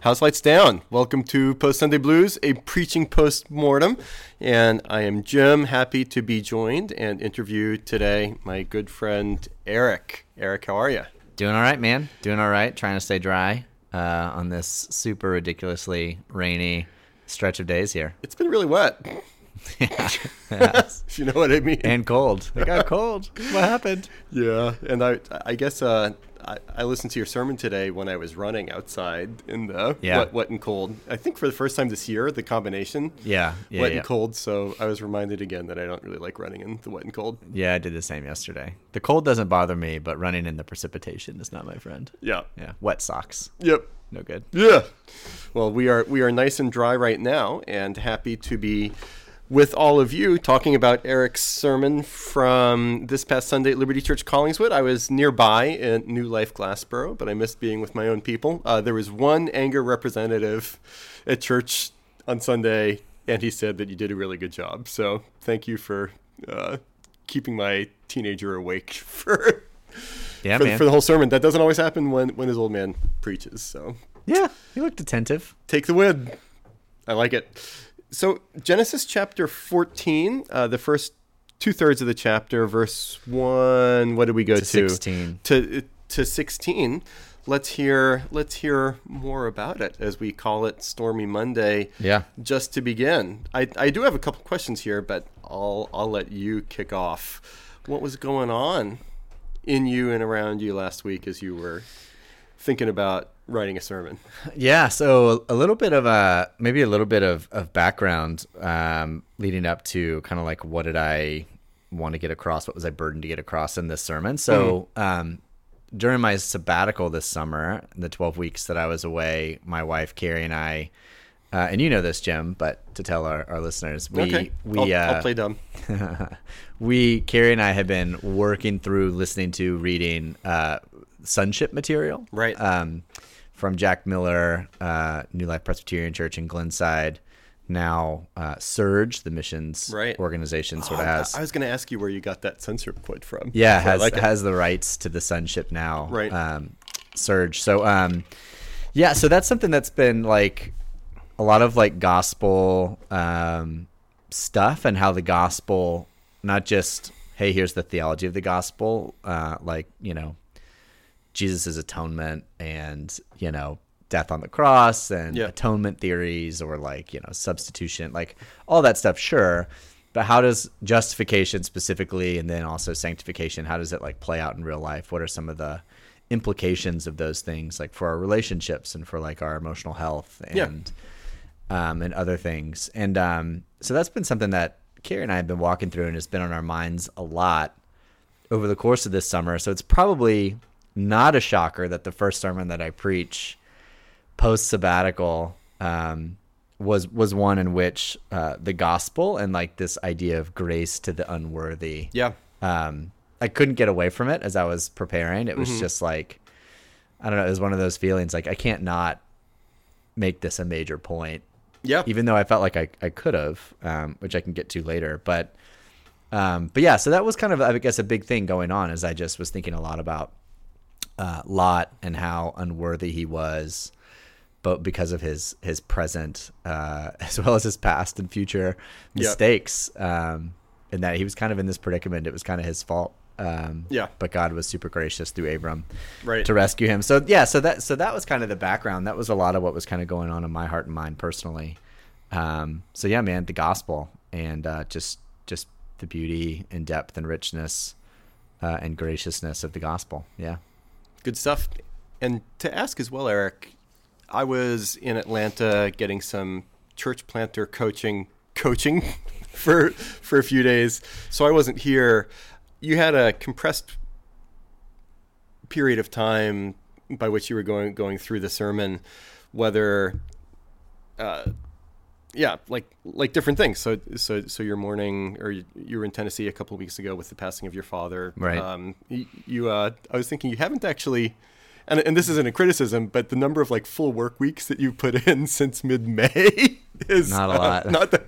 House lights down. Welcome to Post Sunday Blues, a preaching post mortem. And I am Jim, happy to be joined and interview today my good friend Eric. Eric, how are you? Doing all right, man. Doing all right. Trying to stay dry uh, on this super ridiculously rainy stretch of days here. It's been really wet. yeah. if you know what I mean. And cold. It got cold. What happened? Yeah, and I I guess uh, I, I listened to your sermon today when I was running outside in the Yeah. wet, wet and cold. I think for the first time this year, the combination Yeah. Yeah. wet yeah. and cold. So I was reminded again that I don't really like running in the wet and cold. Yeah, I did the same yesterday. The cold doesn't bother me, but running in the precipitation is not my friend. Yeah. Yeah. Wet socks. Yep. No good. Yeah. Well, we are we are nice and dry right now, and happy to be with all of you talking about Eric's sermon from this past Sunday at Liberty Church Collingswood. I was nearby in New Life Glassboro, but I missed being with my own people. Uh, there was one anger representative at church on Sunday, and he said that you did a really good job. So thank you for uh, keeping my teenager awake for. Yeah, for, man. for the whole sermon, that doesn't always happen when, when his old man preaches. So yeah, he looked attentive. take the win. I like it. So Genesis chapter 14, uh, the first two thirds of the chapter, verse one. What did we go to? To 16. To to 16. Let's hear let's hear more about it as we call it Stormy Monday. Yeah. Just to begin, I, I do have a couple questions here, but I'll I'll let you kick off. What was going on in you and around you last week as you were thinking about writing a sermon? Yeah, so a little bit of a maybe a little bit of, of background um, leading up to kind of like what did I want to get across? What was I burdened to get across in this sermon? So um, during my sabbatical this summer, the twelve weeks that I was away, my wife Carrie and I, uh, and you know this, Jim, but to tell our, our listeners, we okay, we I'll, uh, I'll play dumb. we Carrie and I have been working through listening to reading uh, sonship material, Right. Um, from Jack Miller, uh, New Life Presbyterian Church in Glenside. Now, uh, Serge, the missions Right. organization, sort of Oh, has I was going to ask you where you got that censorship quote from. yeah has like has the rights to the sonship now Right. um Serge so um yeah so that's something that's been like a lot of like gospel um stuff and how the gospel not just hey here's the theology of the gospel uh like you know jesus' atonement and you know death on the cross and Yeah. atonement theories or like you know substitution like all that stuff sure but how does justification specifically and then also sanctification how does it like play out in real life what are some of the implications of those things like for our relationships and for like our emotional health Yeah. and um, and other things and um, so that's been something that Carrie and I have been walking through and it's been on our minds a lot over the course of this summer so it's probably not a shocker that the first sermon that I preach post sabbatical um, was was one in which uh, the gospel and like this idea of grace to the unworthy. Yeah. Um, I couldn't get away from it as I was preparing. It was Mm-hmm. just like I don't know. It was one of those feelings like I can't not make this a major point, Yeah. even though I felt like I, I could have, um, which I can get to later. But um, but yeah, so that was kind of I guess a big thing going on as I just was thinking a lot about uh, Lot and how unworthy he was, but because of his his present uh, as well as his past and future Yep. mistakes, um, and that he was kind of in this predicament. It was kind of his fault. Um, Yeah. But God was super gracious through Abram Right. to rescue him. So yeah, so that so that was kind of the background. That was a lot of what was kind of going on in my heart and mind personally. Um, so yeah, man, the gospel and uh, just just the beauty and depth and richness uh, and graciousness of the gospel. Yeah. Good stuff. And to ask as well, Eric, I was in Atlanta getting some church planter coaching coaching for for a few days. So I wasn't here. You had a compressed period of time by which you were going going through the sermon, whether uh, yeah, like like different things. So so so your mourning, or you, you were in Tennessee a couple of weeks ago with the passing of your father. Right. Um, you, you uh, I was thinking you haven't actually. And, and this isn't a criticism, but the number of like full work weeks that you put in since mid May is Not a lot. Uh, not that,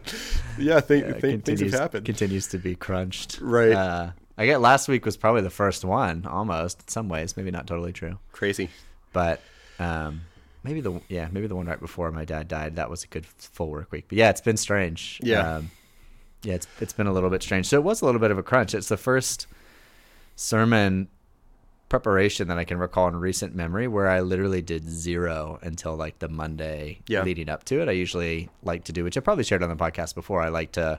yeah, th- Yeah, th- things have happened. continues to be crunched. Right. Uh, I get last week was probably the first one, almost in some ways. Maybe not totally true, Crazy. but um, maybe the yeah maybe the one right before my dad died that was a good full work week. But yeah, it's been strange. Yeah. Um, yeah, it's it's been a little bit strange. So it was a little bit of a crunch. It's the first sermon preparation that I can recall in recent memory where I literally did zero until like the Monday Yeah. leading up to it. I usually like to do, which I probably shared on the podcast before. I like to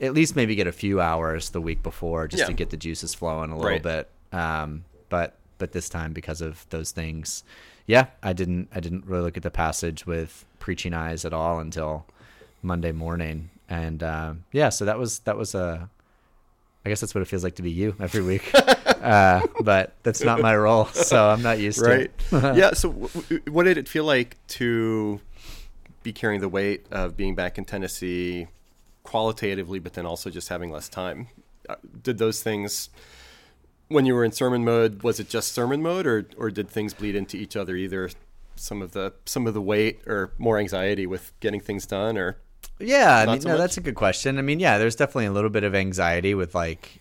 at least maybe get a few hours the week before just Yeah. to get the juices flowing a little Right. bit. Um, but but this time because of those things, yeah, I didn't I didn't really look at the passage with preaching eyes at all until Monday morning. And um, yeah, so that was that was a I guess that's what it feels like to be you every week. uh, but that's not my role, so I'm not used right to it. yeah so w- w- what did it feel like to be carrying the weight of being back in tennessee qualitatively but then also just having less time uh, did those things when you were in sermon mode was it just sermon mode or or did things bleed into each other either some of the some of the weight or more anxiety with getting things done or Yeah, I mean, so no, much? that's a good question. I mean, yeah, there's definitely a little bit of anxiety with like,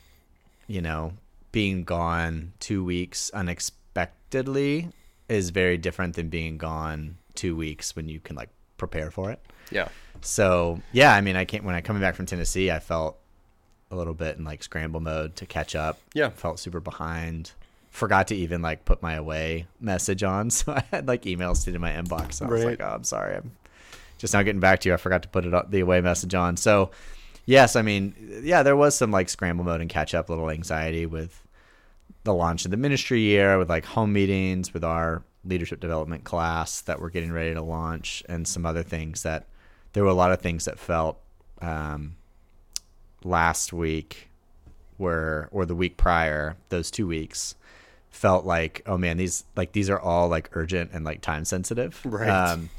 you know, being gone two weeks unexpectedly is very different than being gone two weeks when you can like prepare for it. yeah So yeah, I mean, I can't. When I coming back from Tennessee, I felt a little bit in like scramble mode to catch up. Yeah. felt super behind. Forgot to even like put my away message on, so I had like emails sitting in my inbox. So I was like, oh, I'm sorry, I'm just not getting back to you. I forgot to put it on, the away message on." So yes, I mean, yeah, there was some like scramble mode and catch up, little anxiety with the launch of the ministry year, with like home meetings, with our leadership development class that we're getting ready to launch, and some other things that there were a lot of things that felt um, last week were or the week prior those two weeks felt like oh man these like these are all like urgent and like time sensitive. Right. um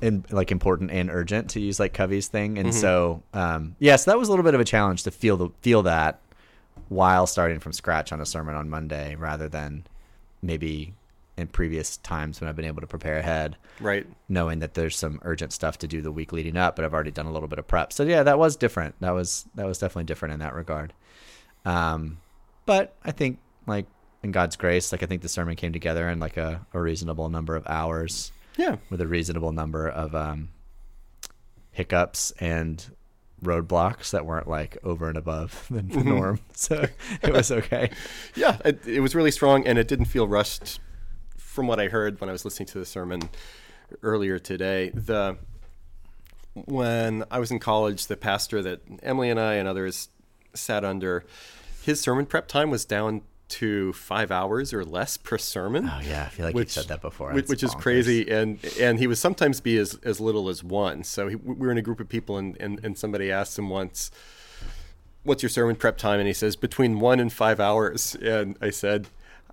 and like important and urgent to use like covey's thing. And so um yeah so that was a little bit of a challenge to feel the feel that while starting from scratch on a sermon on monday rather than maybe in previous times when i've been able to prepare ahead right knowing that there's some urgent stuff to do the week leading up, but I've already done a little bit of prep. So yeah, that was different. That was that was definitely different in that regard. Um, but I think like in God's grace, like I think the sermon came together in like a, a reasonable number of hours yeah with a reasonable number of um, hiccups and roadblocks that weren't like over and above the, the norm. So it was okay. Yeah, it, it was really strong, and it didn't feel rushed. From what I heard when I was listening to the sermon earlier today, the when I was in college, the pastor that Emily and I and others sat under, his sermon prep time was down to five hours or less per sermon. Oh yeah, I feel like Which- you've said that before. which, which is crazy. And and he would sometimes be as, as little as one. So he, we were in a group of people and, and, and somebody asked him once what's your sermon prep time? And he says between one and five hours. And i said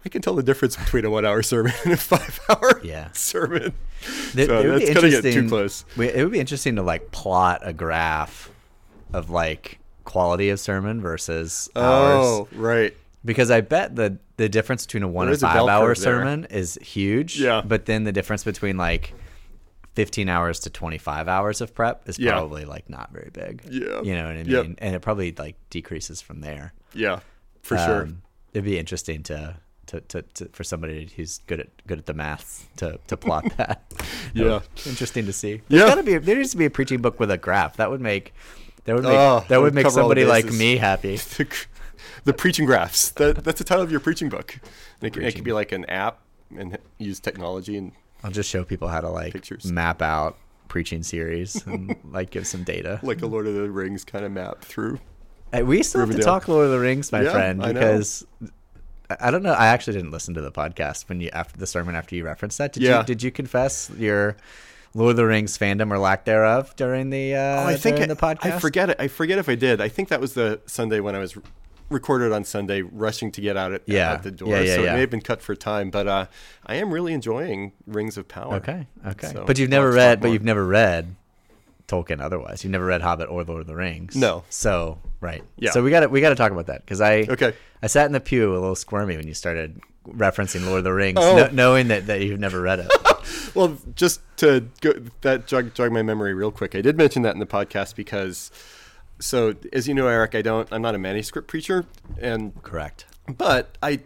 i can tell the difference between a one hour sermon and a five hour Yeah. sermon Th- so it would be that's gonna get too interesting- close It would be interesting to like plot a graph of like quality of sermon versus hours, oh right because I bet the the difference between a one There and is a bell five hour sermon is huge. Yeah. but then the difference between like fifteen hours to twenty five hours of prep is Yeah. probably like not very big. Yeah. you know what I mean, Yep. and it probably like decreases from there. yeah for sure Um, it'd be interesting to. To, to, to, for somebody who's good at good at the math to, to plot that, Yeah. interesting to see. Yeah. There's gotta be there needs to be a preaching book with a graph. That would make that would make Oh, that would make cover all the somebody like me happy. the, the preaching graphs that, that's the title of your preaching book it, could- it could be like an app and use technology and I'll just show people how to like Pictures. map out preaching series and like give some data. like a Lord of the Rings kind of map through. Hey, we still have to talk Lord of the Rings, my Yeah, friend, because I don't know. I actually didn't listen to the podcast when you after the sermon after you referenced that. Did Yeah. you did you confess your Lord of the Rings fandom or lack thereof during the uh, Oh, I think I, the podcast? I forget it. I forget if I did. I think that was the Sunday when I was recorded on Sunday, rushing to get out at, Yeah. out the door. Yeah, yeah, so it may have been cut for time, but uh, I am really enjoying Rings of Power. Okay, okay. So, but you've never have to talk read, but you've never read Tolkien. Otherwise, you've never read Hobbit or Lord of the Rings. No. So right. Yeah. So we got to we got to talk about that because I Okay. I sat in the pew a little squirmy when you started referencing Lord of the Rings, Oh. kno- knowing that, that you've never read it. Well, just to go, that jog, jog my memory real quick. I did mention that in the podcast because, so as you know, Eric, I don't. I'm not a manuscript preacher, and Correct. but I,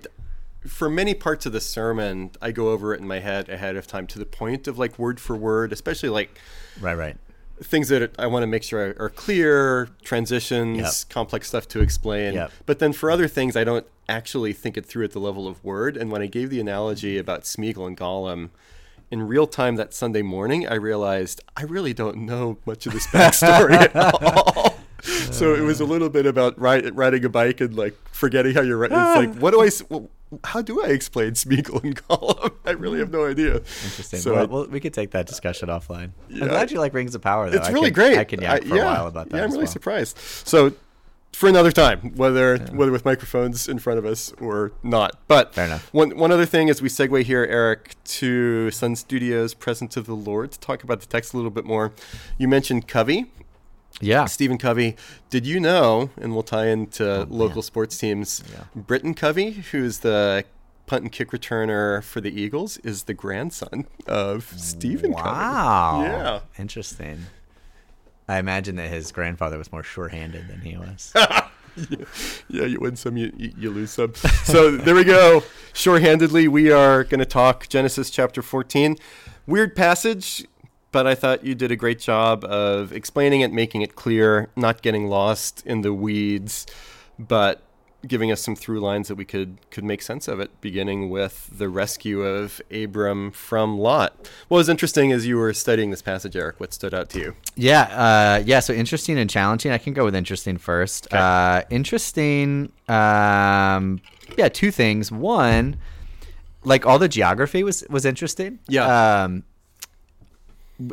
for many parts of the sermon, I go over it in my head ahead of time to the point of like word for word, especially like Right. Right. Things that I want to make sure are, clear, transitions, Yep. complex stuff to explain. Yep. But then for other things, I don't actually think it through at the level of word. And when I gave the analogy about Smeagol and Gollum, in real time that Sunday morning, I realized I really don't know much of this backstory at all. So it was a little bit about ri- riding a bike and like forgetting how you're riding. It's like, what do I? How do I explain Smeagol and Gollum? I really have no idea. Interesting. So well, I- well, we could take that discussion offline. Yeah. I'm glad you like Rings of Power. Though. It's I really can- great. I can yak I- for a while about that. Yeah, I'm really well. surprised. So, for another time, whether whether with microphones in front of us or not. But Fair enough. One one other thing as we segue here, Eric, to Sun Studios' Presence of the Lord to talk about the text a little bit more. You mentioned Covey, Yeah. Stephen Covey. Did you know? And we'll tie into oh, local man. sports teams. Yeah. Britton Covey, who's the punt and kick returner for the Eagles, is the grandson of Stephen Covey. Wow. Yeah. Interesting. I imagine that his grandfather was more sure-handed than he was. yeah, you win some, you, you, you lose some. So there we go. Short-handedly, we are going to talk Genesis chapter 14. Weird passage, but I thought you did a great job of explaining it, making it clear, not getting lost in the weeds, but giving us some through lines that we could could make sense of it, beginning with the rescue of Abram from Lot. What was interesting as you were studying this passage, Eric? What stood out to you? Yeah, uh, yeah. So interesting and challenging. I can go with interesting first. Okay. Uh, interesting. Um, yeah, two things. One, like all the geography was was interesting. Yeah. Um,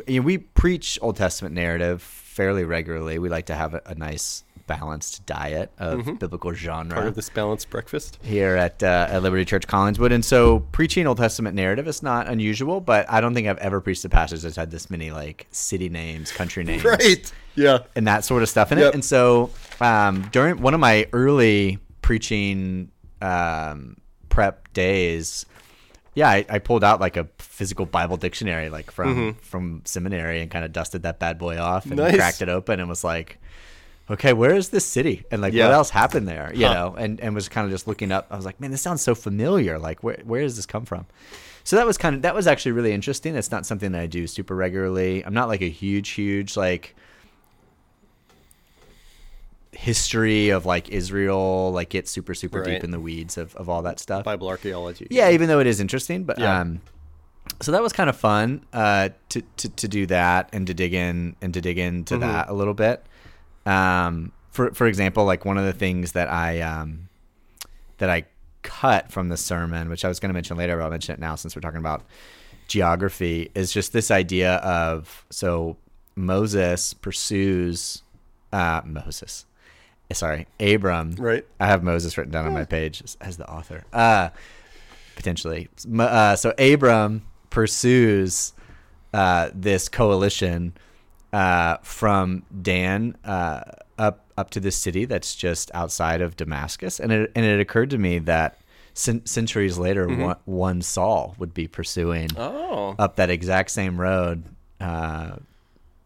you know, we preach Old Testament narrative fairly regularly. We like to have a, a nice balanced diet of biblical genre Mm-hmm. Part of this balanced breakfast. here at uh, at Liberty Church Collingswood, and so preaching Old Testament narrative is not unusual. But I don't think I've ever preached a passage that's had this many like city names, country names, Right. Yeah. and that sort of stuff in Yep. it. And so um, during one of my early preaching um, prep days, yeah, I, I pulled out like a physical Bible dictionary, like from from seminary, and kind of dusted that bad boy off and Mm-hmm. Nice. cracked it open and was like. Okay, where is this city? And like, Yeah. what else happened there? You Huh. know, and, and was kind of just looking up. I was like, man, this sounds so familiar. Like, where where does this come from? So that was kind of that was actually really interesting. It's not something that I do super regularly. I'm not like a huge, huge like history of like Israel, like get super, super Right. deep in the weeds of, of all that stuff. Bible archaeology. Yeah, even though it is interesting, but Yeah. um, so that was kind of fun uh, to, to to do that and to dig in and to dig into Mm-hmm. that a little bit. Um, for for example, like one of the things that I um, that I cut from the sermon, which I was going to mention later, but I'll mention it now since we're talking about geography, is just this idea of so Moses pursues uh, Moses. Sorry, Abram. Right. I have Moses written down on my page as, as the author. Uh, potentially. Uh, so Abram pursues uh, this coalition uh, from Dan uh, up up to this city that's just outside of Damascus, and it and it occurred to me that centuries later, one, one Saul would be pursuing Oh. up that exact same road. Uh,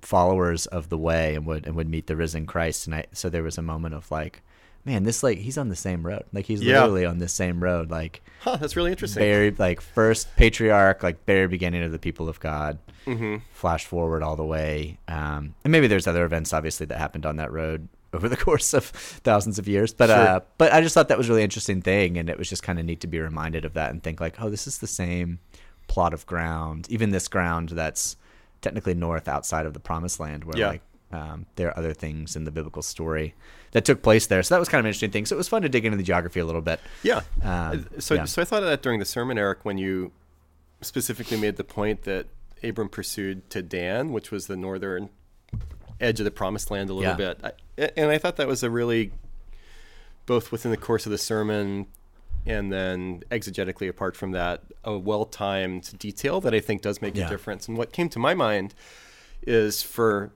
followers of the way and would and would meet the risen Christ and I so there was a moment of like man this like he's on the same road like he's Yeah. literally on this same road like Huh, that's really interesting. very like first patriarch like very beginning of the people of God Mm-hmm. flash forward all the way um and maybe there's other events obviously that happened on that road over the course of thousands of years but Sure. uh but I just thought that was a really interesting thing and it was just kind of neat to be reminded of that and think like oh this is the same plot of ground even this ground that's technically north outside of the promised land where Yeah. like um, there are other things in the biblical story that took place there so that was kind of an interesting thing so it was fun to dig into the geography a little bit Yeah. Um, so, yeah. so I thought of that during the sermon, Eric, when you specifically made the point that Abram pursued to Dan, which was the northern edge of the promised land a little Yeah. bit. I, and I thought that was a really both within the course of the sermon and then exegetically apart from that, a well timed detail that I think does make Yeah. a difference. And what came to my mind is for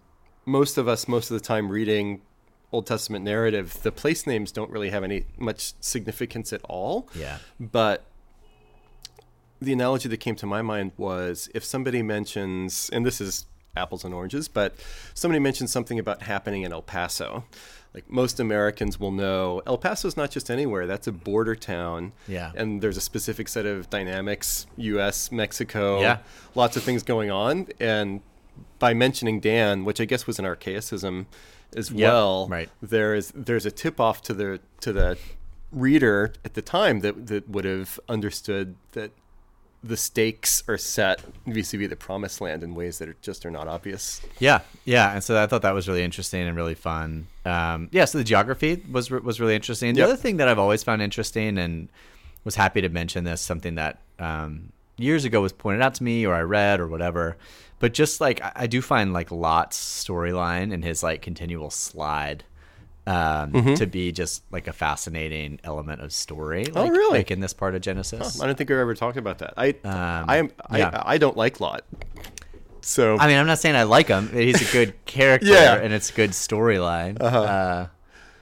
most of us, most of the time reading Old Testament narrative, the place names don't really have any much significance at all. Yeah. But the analogy that came to my mind was if somebody mentions, and this is apples and oranges, but somebody mentions something about happening in El Paso. Like most Americans will know, El Paso is not just anywhere. That's a border town. Yeah. And there's a specific set of dynamics, U.S., Mexico, Yeah. lots of things going on. And by mentioning Dan, which I guess was an archaicism as Yep, well, right. there is there's a tip off to the to the reader at the time that that would have understood that the stakes are set vis-a-vis the promised land in ways that are just are not obvious. Yeah, yeah, and so I thought that was really interesting and really fun. Um, yeah, so the geography was was really interesting. The Yep. other thing that I've always found interesting and was happy to mention this something that um, years ago was pointed out to me or I read or whatever, but just like I, I do find like Lot's storyline and his like continual slide. Um, to be just like a fascinating element of story, like, Mm-hmm. Oh, really? like in this part of Genesis. I don't think we've ever talked about that. I Um, I am I, yeah. I don't like Lot. So I mean, I'm not saying I like him. He's a good character, Yeah. and it's a good storyline. uh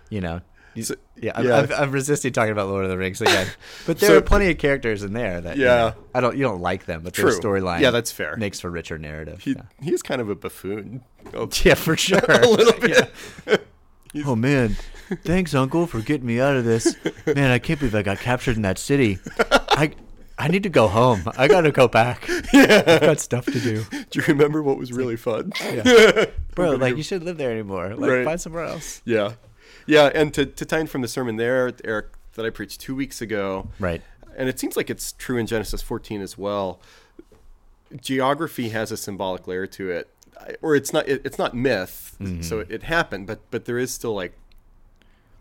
you know, So- yeah, I'm, yeah. I'm, I'm resisting talking about Lord of the Rings again, but there So- are plenty of characters in there that you Yeah. know, I don't you don't like them, but their True. storyline, Yeah, that's fair. makes for richer narrative. he yeah. he's kind of a buffoon. Oh, yeah, for sure. a little bit. Oh man, thanks, Uncle, for getting me out of this. Man, I can't believe I got captured in that city. I I need to go home. I gotta go back. Yeah. I've got stuff to do, Do you remember what was really fun? bro. Like you shouldn't live there anymore. Like Right. find somewhere else. Yeah, yeah, and to to tie in from the sermon there, Eric, that I preached two weeks ago, Right. and it seems like it's true in Genesis 14 as well. Geography has a symbolic layer to it, or it's not. It, it's not myth, so it, it happened, but but there is still like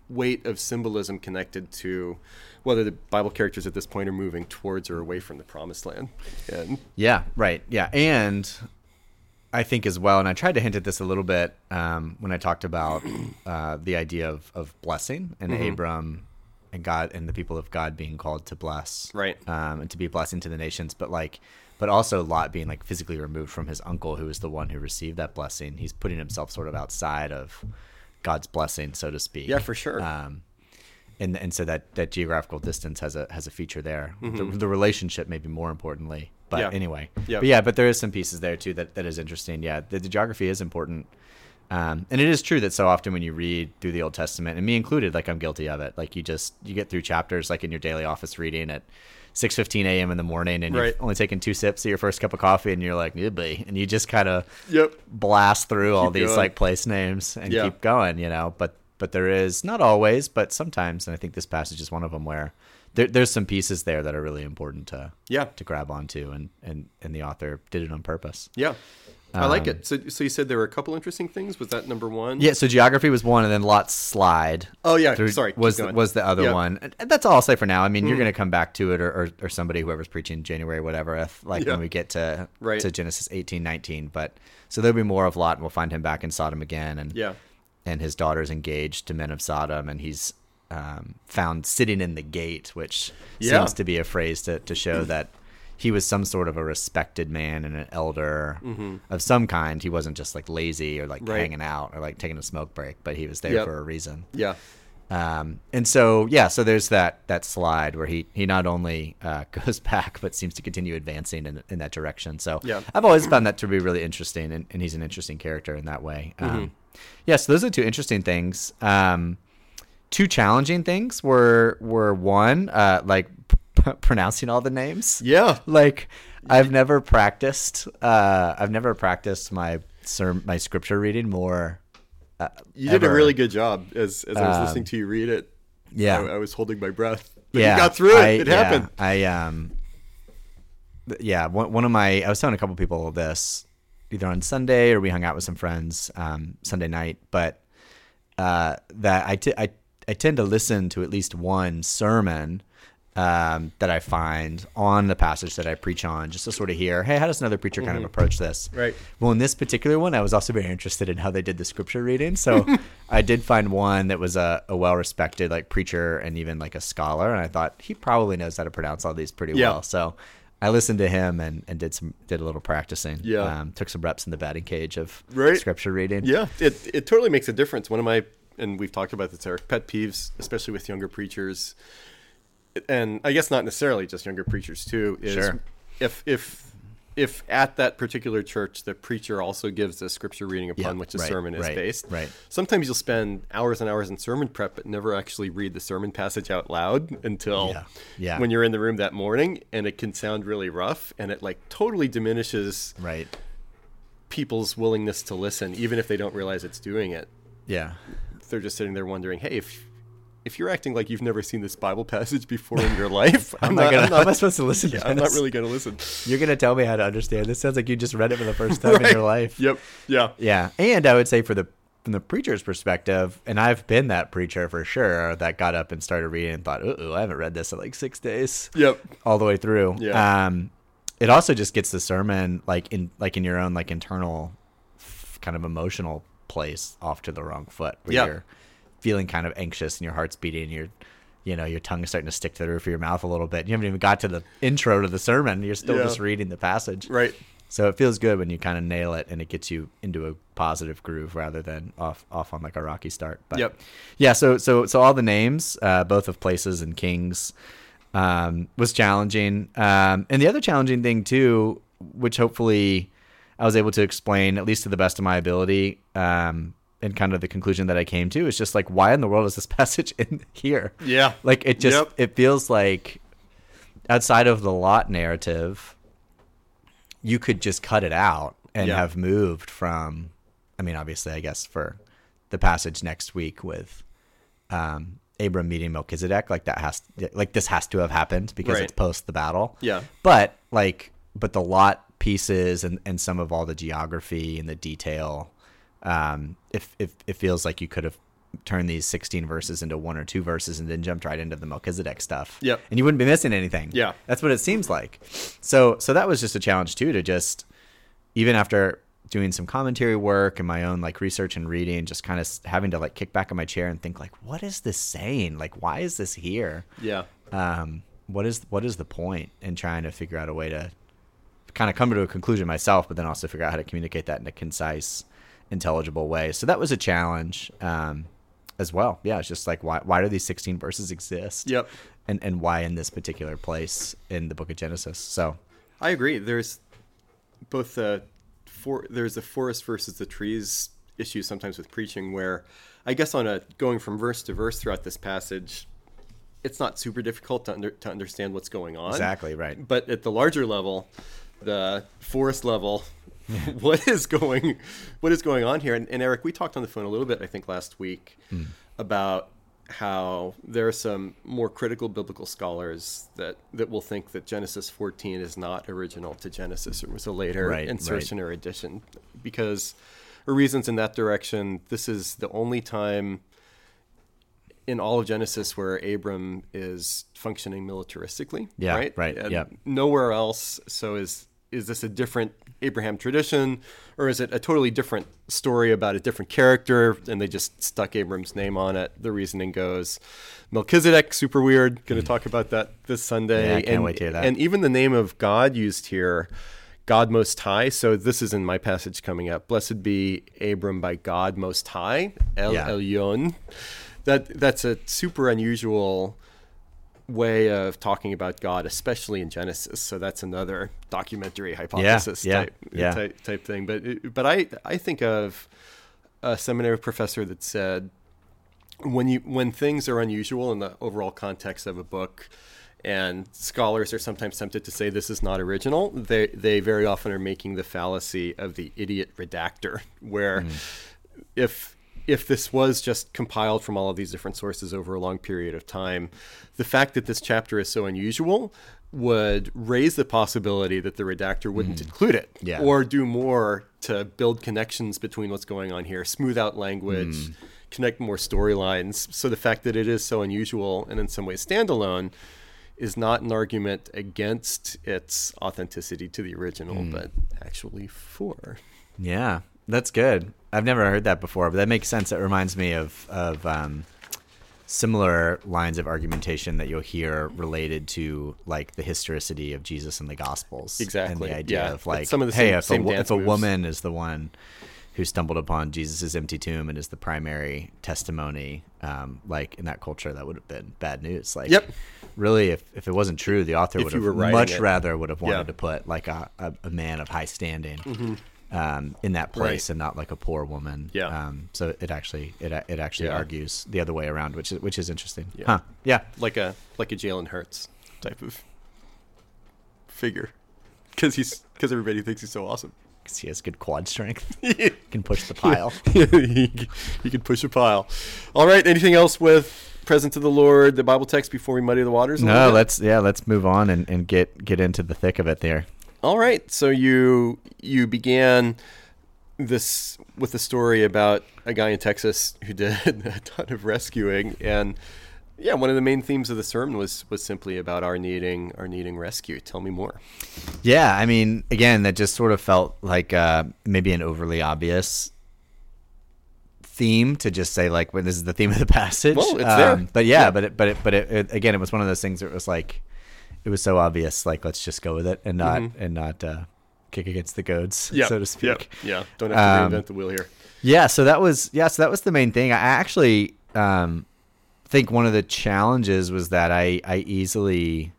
weight of symbolism connected to whether the Bible characters at this point are moving towards or away from the promised land. And Yeah, right. Yeah, and I think as well, and I tried to hint at this a little bit um, when I talked about uh, the idea of, of blessing and Mm-hmm. Abram and God and the people of God being called to bless, Right. um, and to be a blessing to the nations, but like, but also Lot being like physically removed from his uncle, who was the one who received that blessing. He's putting himself sort of outside of God's blessing, so to speak. Yeah, for sure. Um, and and so that that geographical distance has a has a feature there. The, Mm-hmm. the relationship, maybe more importantly. But Yeah. anyway, Yeah. but yeah, but there is some pieces there too that, that is interesting. Yeah, the, the geography is important, um, and it is true that so often when you read through the Old Testament, and me included, like I'm guilty of it. Like you just you get through chapters like in your daily office reading at 6:15 a.m. in the morning, and Right. you've only taken two sips of your first cup of coffee, and you're like, "Yeah, boy," and you just kind of yep, blast through all these going. like place names and Yeah. keep going, you know. But but there is not always, but sometimes, and I think this passage is one of them where there, there's some pieces there that are really important to yeah, to grab onto, and and and the author did it on purpose. yeah. I like Um, it. So, so you said there were a couple interesting things. Was that number one? Yeah, so geography was one, and then Lot's slide. Oh yeah. through- Sorry. was going. was the other Yeah. one. And that's all I'll say for now. I mean, you're going to come back to it, or, or, or somebody whoever's preaching January, whatever, if, like Yeah. when we get to Right. to Genesis 18, 19. But so there'll be more of Lot, and we'll find him back in Sodom again, and Yeah. and his daughter's engaged to men of Sodom, and he's um, found sitting in the gate, which Yeah. seems to be a phrase to, to show that he was some sort of a respected man and an elder of some kind. He wasn't just like lazy or like Mm-hmm. Right. hanging out or like taking a smoke break, but he was there Yep. for a reason. Yeah. Um, and so, yeah, so there's that that slide where he he not only uh, goes back but seems to continue advancing in, in that direction. So Yeah. I've always found that to be really interesting, and, and he's an interesting character in that way. Um, Mm-hmm. yeah, so those are two interesting things. Um, two challenging things were were one uh, like p- pronouncing all the names. Yeah. Like I've never practiced. Uh, I've never practiced my serm- my scripture reading more. Uh, You did a really good job as as I was Um, listening to you read it. yeah. I, I was holding my breath. But yeah, you got through it. I- it yeah, happened. I um, yeah. One, one of my I was telling a couple people this either on Sunday or we hung out with some friends um, Sunday night, but uh, that I, t- I I tend to listen to at least one sermon um, that I find on the passage that I preach on, just to sort of hear, hey, how does another preacher kind of approach this? Right. Well, in this particular one, I was also very interested in how they did the scripture reading. So I did find one that was a, a well respected like preacher and even like a scholar, and I thought he probably knows how to pronounce all these pretty Yeah. well. So I listened to him and, and did some did a little practicing. Yeah. Um, took some reps in the batting cage of Right. scripture reading. Yeah, it it totally makes a difference. One of my and we've talked about this, Eric, pet peeves, especially with younger preachers, and I guess not necessarily just younger preachers too. Is Sure. if if if at that particular church the preacher also gives a scripture reading upon Yeah, which the right, sermon is right, based, right. Sometimes you'll spend hours and hours in sermon prep, but never actually read the sermon passage out loud until Yeah, yeah. when you're in the room that morning, and it can sound really rough, and it like totally diminishes Right. people's willingness to listen, even if they don't realize it's doing it. Yeah. They're just sitting there wondering, hey, if if you're acting like you've never seen this Bible passage before in your life, I'm, I'm not, not gonna. I'm how am not, supposed to listen yeah, to I'm not really going to listen. You're gonna tell me how to understand this. Sounds like you just read it for the first time in your life. Yep. Yeah. Yeah, and I would say for the from the preacher's perspective, and I've been that preacher for sure that got up and started reading and thought, "Ooh, I haven't read this in like six days." Yep. all the way through. Yeah. Um, it also just gets the sermon like in like in your own like internal f- kind of emotional place off to the wrong foot Yeah. Feeling kind of anxious and your heart's beating and your you know your tongue is starting to stick to the roof of your mouth a little bit. You haven't even got to the intro to the sermon. You're still Yeah. just reading the passage. Right. So it feels good when you kind of nail it and it gets you into a positive groove rather than off off on like a rocky start. But Yep. yeah, so so so all the names, uh, both of places and kings, um, was challenging. Um, and the other challenging thing too, which hopefully I was able to explain at least to the best of my ability, um, and kind of the conclusion that I came to is just like why in the world is this passage in here? Yeah. Like it just Yep. it feels like outside of the Lot narrative, you could just cut it out and Yeah. have moved from I mean, obviously I guess for the passage next week with um Abram meeting Melchizedek, like that has like this has to have happened because Right. it's post the battle. Yeah. But like but the Lot pieces and, and some of all the geography and the detail, um, if if it feels like you could have turned these sixteen verses into one or two verses and then jumped right into the Melchizedek stuff. Yep. And you wouldn't be missing anything. Yeah. That's what it seems like. So so that was just a challenge too to just even after doing some commentary work and my own like research and reading, just kind of having to like kick back in my chair and think like, what is this saying? Like, why is this here? Yeah. um, what is what is the point in trying to figure out a way to kind of come to a conclusion myself, but then also figure out how to communicate that in a concise, intelligible way. So that was a challenge um, as well. Yeah, it's just like why why do these sixteen verses exist? Yep. and and why in this particular place in the Book of Genesis? So I agree. There's both the for there's the forest versus the trees issue sometimes with preaching where I guess on a going from verse to verse throughout this passage, it's not super difficult to under, to understand what's going on. exactly right. But at the larger level, the forest level, what is going what is going on here? And, and Eric, we talked on the phone a little bit, I think, last week Hmm. about how there are some more critical biblical scholars that, that will think that Genesis 14 is not original to Genesis. It was a later Right, insertion or addition because for reasons in that direction, this is the only time in all of Genesis where Abram is functioning militaristically. Yeah, right. right, And yeah. Nowhere else. So is is this a different Abraham tradition, or is it a totally different story about a different character, and they just stuck Abram's name on it? The reasoning goes, Melchizedek, super weird. Going to talk about that this Sunday. Hmm. Yeah, I can't and, wait to hear that. And even the name of God used here. God Most High. So this is in my passage coming up. Blessed be Abram by God Most High, El Yeah. Elyon. That that's a super unusual way of talking about God, especially in Genesis. So that's another documentary hypothesis yeah, type, yeah. type type thing. But it- but I I think of a seminary professor that said when you when things are unusual in the overall context of a book and scholars are sometimes tempted to say this is not original they they very often are making the fallacy of the idiot redactor where mm. if if this was just compiled from all of these different sources over a long period of time the fact that this chapter is so unusual would raise the possibility that the redactor wouldn't mm. include it Yeah. or do more to build connections between what's going on here smooth out language mm. connect more storylines. So the fact that it is so unusual and in some ways standalone is not an argument against its authenticity to the original, mm. but actually for. Yeah, that's good. I've never heard that before, but that makes sense. It reminds me of of um, similar lines of argumentation that you'll hear related to like the historicity of Jesus and the Gospels. Exactly. and the idea yeah. of like, It's some of the hey, same- if, same a, if a woman is the one who stumbled upon Jesus' empty tomb and is the primary testimony, um, like in that culture, that would have been bad news. Like, Yep. really, if, if it wasn't true, the author If would have much it. rather would have wanted Yeah. to put like a, a, a man of high standing um, in that place. Right. and not like a poor woman. Yeah. Um, so it actually it it actually Yeah. argues the other way around, which is which is interesting. Yeah. Huh. Yeah. like a like a Jalen Hurts type of figure, because he's because everybody thinks he's so awesome. Because he has good quad strength. he, Can push the pile. he can push a pile. All right. Anything else with present to the Lord, the Bible text before we muddy the waters? no, let's yeah, let's move on and, and get get into the thick of it there. All right. So you you began this with a story about a guy in Texas who did a ton of rescuing and yeah, one of the main themes of the sermon was was simply about our needing our needing rescue. Tell me more. Yeah, I mean, again, that just sort of felt like uh, maybe an overly obvious theme to just say like, "Well, this is the theme of the passage." Well, it's there. But yeah, Yeah. but it, but it, but it, it, again, it was one of those things that was like, it was so obvious. Like, let's just go with it and not and not uh, kick against the goads, so to speak. Yeah. yeah. Don't have to Um, reinvent the wheel here. Yeah, so that was yeah, so that was the main thing. I actually um, think one of the challenges was that I I easily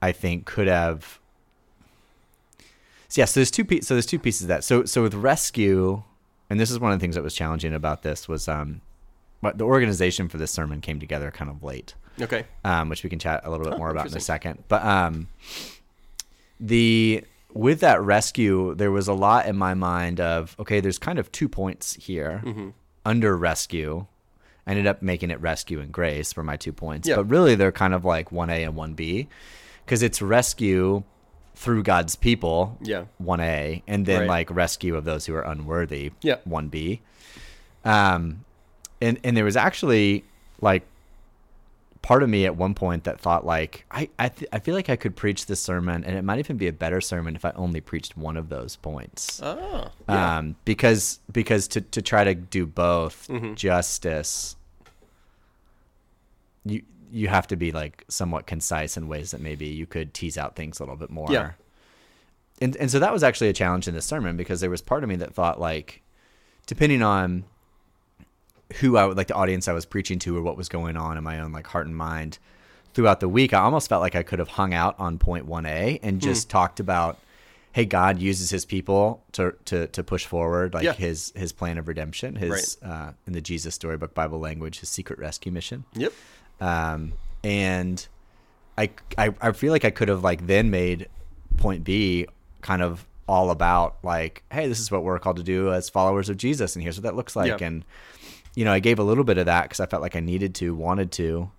I think could have so yeah, so there's two pieces so there's two pieces of that. So so with rescue and this is one of the things that was challenging about this was um but the organization for this sermon came together kind of late Okay. um, which we can chat a little bit Oh, more about in a second. But um, the with that rescue, there was a lot in my mind of okay, there's kind of two points here Mm-hmm. under rescue. I ended up making it rescue and grace for my two points, Yeah. but really they're kind of like one A and one B because it's rescue through God's people, Yeah. one A, and then Right. like rescue of those who are unworthy, Yeah. one B. Um, and and there was actually like part of me at one point that thought like I I, th- I feel like I could preach this sermon and it might even be a better sermon if I only preached one of those points. Oh. Yeah. Um, because because to to try to do both Mm-hmm. justice, you you have to be like somewhat concise in ways that maybe you could tease out things a little bit more. Yeah. And and so that was actually a challenge in this sermon because there was part of me that thought like, depending on who I would like the audience I was preaching to or what was going on in my own like heart and mind throughout the week, I almost felt like I could have hung out on point one A and Hmm. just talked about, hey, God uses His people to to to push forward like Yeah. His His plan of redemption, His uh, in the Jesus Storybook Bible language, His secret rescue mission Yep. um, and I, I I feel like I could have like then made point B kind of all about like, hey, this is what we're called to do as followers of Jesus, and here's what that looks like, Yeah. and you know, I gave a little bit of that because I felt like I needed to, wanted to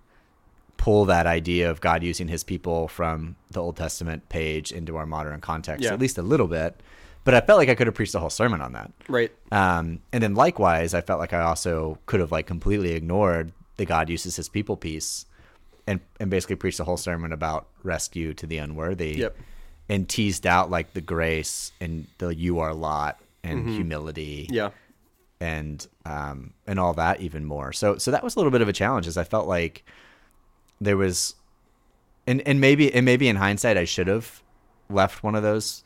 pull that idea of God using His people from the Old Testament page into our modern context, Yeah. at least a little bit. But I felt like I could have preached a whole sermon on that. Right. Um, and then likewise, I felt like I also could have like completely ignored the God uses his people piece and, and basically preached the whole sermon about rescue to the unworthy Yep. and teased out like the grace and the you are Lot and humility Mm-hmm. Yeah. And um, and all that even more. So so that was a little bit of a challenge as I felt like there was and and maybe and maybe in hindsight I should have left one of those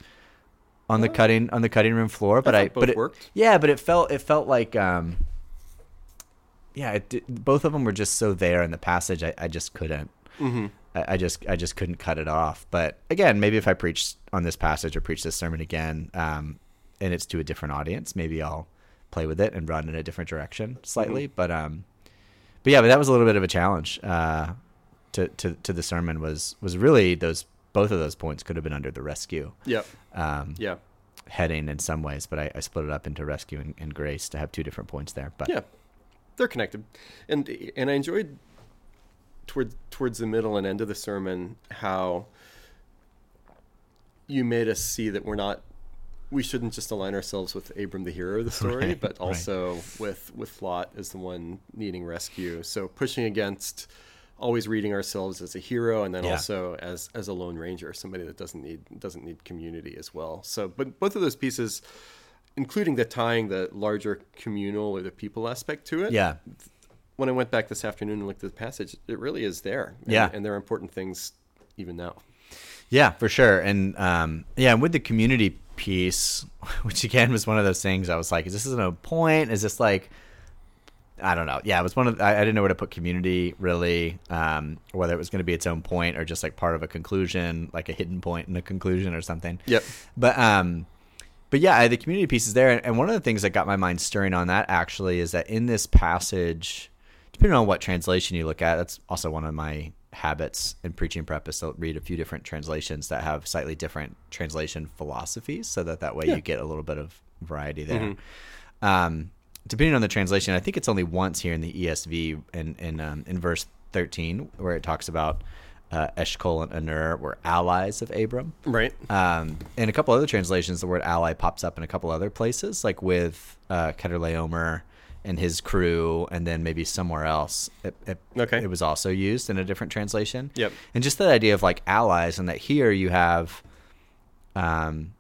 on the cutting on the cutting room floor, but I, both but it, worked. yeah, but it felt it felt like um yeah, it, did- both of them were just so there in the passage. I, I just couldn't. Mm-hmm. I, I just I just couldn't cut it off. But again, maybe if I preach on this passage or preach this sermon again, um, and it's to a different audience, maybe I'll play with it and run in a different direction slightly. But um, but yeah, but that was a little bit of a challenge. Uh, to to to the sermon was was really those both of those points could have been under the rescue Yep. um, Yeah. heading in some ways, but I, I split it up into rescue and, and grace to have two different points there. But Yeah, they're connected, and and I enjoyed toward towards the middle and end of the sermon how you made us see that we're not we shouldn't just align ourselves with Abram the hero of the story, Right, but right. also with with Lot as the one needing rescue. So pushing against always reading ourselves as a hero, and then Yeah. also as as a lone ranger, somebody that doesn't need doesn't need community as well. So, but both of those pieces, including the tying the larger communal or the people aspect to it, Yeah. when I went back this afternoon and looked at the passage, it really is there. And, Yeah. and there are important things even now. Yeah, for sure. And um, yeah, and with the community piece, which again was one of those things I was like, is this a point? Is this like, I don't know. Yeah, it was one of, I, I didn't know where to put community really, um, whether it was going to be its own point or just like part of a conclusion, like a hidden point in a conclusion or something. Yep. But, um, but yeah, the community piece is there. And one of the things that got my mind stirring on that actually is that in this passage, depending on what translation you look at, that's also one of my habits in preaching prep is to read a few different translations that have slightly different translation philosophies so that that way you get a little bit of variety there. Um, depending on the translation, I think it's only once here in the ESV in in, um, in verse 13 where it talks about uh, Eshcol and Aner were allies of Abram. Right. Um, in a couple other translations, the word ally pops up in a couple other places, like with uh, Kedorlaomer and his crew, and then maybe somewhere else. It, it, Okay. it was also used in a different translation. Yep. And just that idea of like allies, and that here you have, um,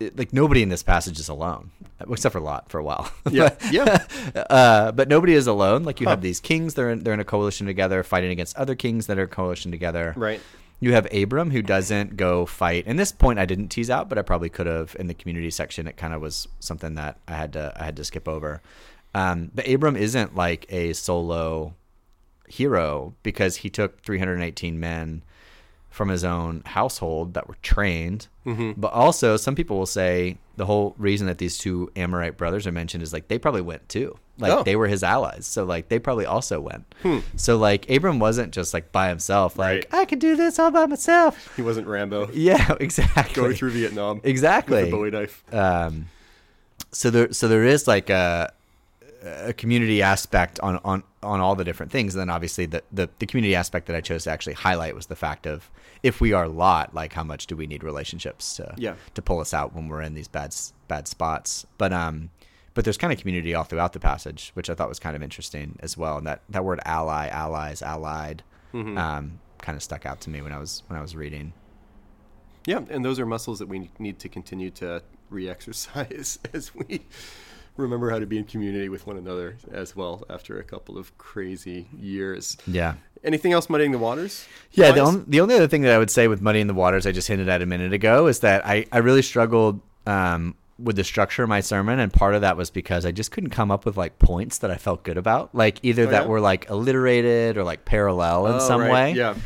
it- like nobody in this passage is alone, except for Lot for a while. Yeah. yeah. uh, but nobody is alone. Like you Huh. have these kings; they're in, they're in a coalition together, fighting against other kings that are coalition together. Right. You have Abram who doesn't go fight. And this point I didn't tease out, but I probably could have in the community section. It kind of was something that I had to I had to skip over. Um, but Abram isn't like a solo hero because he took 318 men from his own household that were trained. Mm-hmm. But also, some people will say the whole reason that these two Amorite brothers are mentioned is like they probably went too. Like Oh. they were his allies, so like they probably also went. So like Abram wasn't just like by himself. Like Right. I can do this all by myself. He wasn't Rambo Yeah, exactly. going through Vietnam exactly. with a Bowie knife. Um, so there, so there is like a, a community aspect on, on, on all the different things. And then obviously the, the, the community aspect that I chose to actually highlight was the fact of if we are Lot, like how much do we need relationships to, Yeah. to pull us out when we're in these bad, bad spots. But, um, but there's kind of community all throughout the passage, which I thought was kind of interesting as well. And that, that word ally, allies, allied, Mm-hmm. um, kind of stuck out to me when I was, when I was reading. Yeah, and those are muscles that we need to continue to re-exercise as we remember how to be in community with one another as well after a couple of crazy years. Yeah. Anything else muddying the waters? Yeah, the, on, the only other thing that I would say with muddying the Waters, I just hinted at a minute ago, is that I, I really struggled um, with the structure of my sermon. And part of that was because I just couldn't come up with like points that I felt good about. Like either Oh, that yeah? were like alliterated or like parallel in Oh, some right, way. Yeah.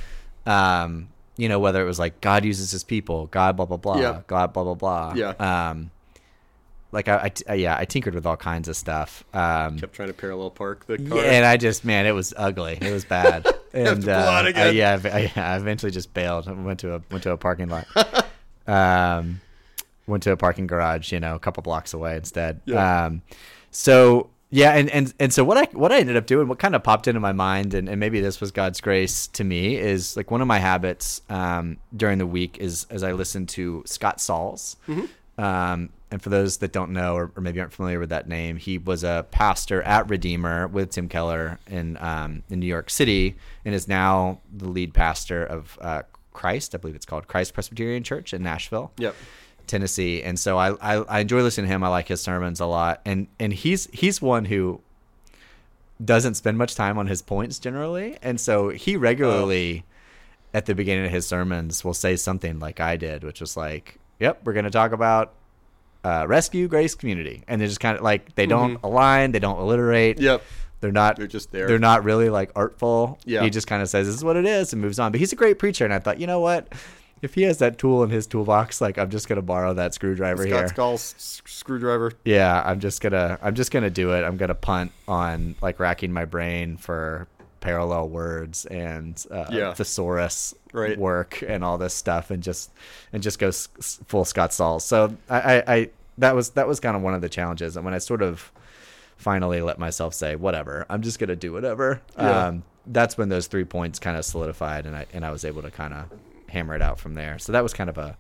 Um, you know, whether it was like God uses his people, God, blah, blah, blah, Yeah. God, blah, blah, blah. Yeah. Um, like I, uh, yeah, I tinkered with all kinds of stuff. Um, Kept trying to parallel park the car. and I just man, it was ugly. It was bad. and to pull out uh. I, yeah, I, I eventually just bailed. I went to a went to a parking lot. um, went to a parking garage, you know, a couple blocks away instead. Yeah. Um, so yeah, and, and and so what I what I ended up doing, what kind of popped into my mind, and, and maybe this was God's grace to me, is like one of my habits um, during the week is as I listen to Scott Sauls. Um, and for those that don't know or, or maybe aren't familiar with that name, he was a pastor at Redeemer with Tim Keller in um, in New York City, and is now the lead pastor of uh, Christ. I believe it's called Christ Presbyterian Church in Nashville. Yep. Tennessee, and so I, I I enjoy listening to him. I like his sermons a lot, and and he's he's one who doesn't spend much time on his points generally, and so he regularly at the beginning of his sermons will say something like I did, which was like, "Yep, we're going to talk about." Uh, rescue grace community and they're just kind of like they don't align they don't alliterate Yep. they're not They're just there. they're not really like artful Yeah. he just kind of says this is what it is and moves on but he's a great preacher and i thought you know what if he has that tool in his toolbox like i'm just gonna borrow that screwdriver Scott here Skull's s- screwdriver. yeah i'm just gonna i'm just gonna do it i'm gonna punt on like racking my brain for parallel words and uh, Yeah. thesaurus Right. work and all this stuff and just and just go s- full scott Sauls. so I, I i that was that was kind of one of the challenges and when i sort of finally let myself say whatever i'm just gonna do whatever Yeah. um that's when those three points kind of solidified and i and i was able to kind of hammer it out from there so that was kind of a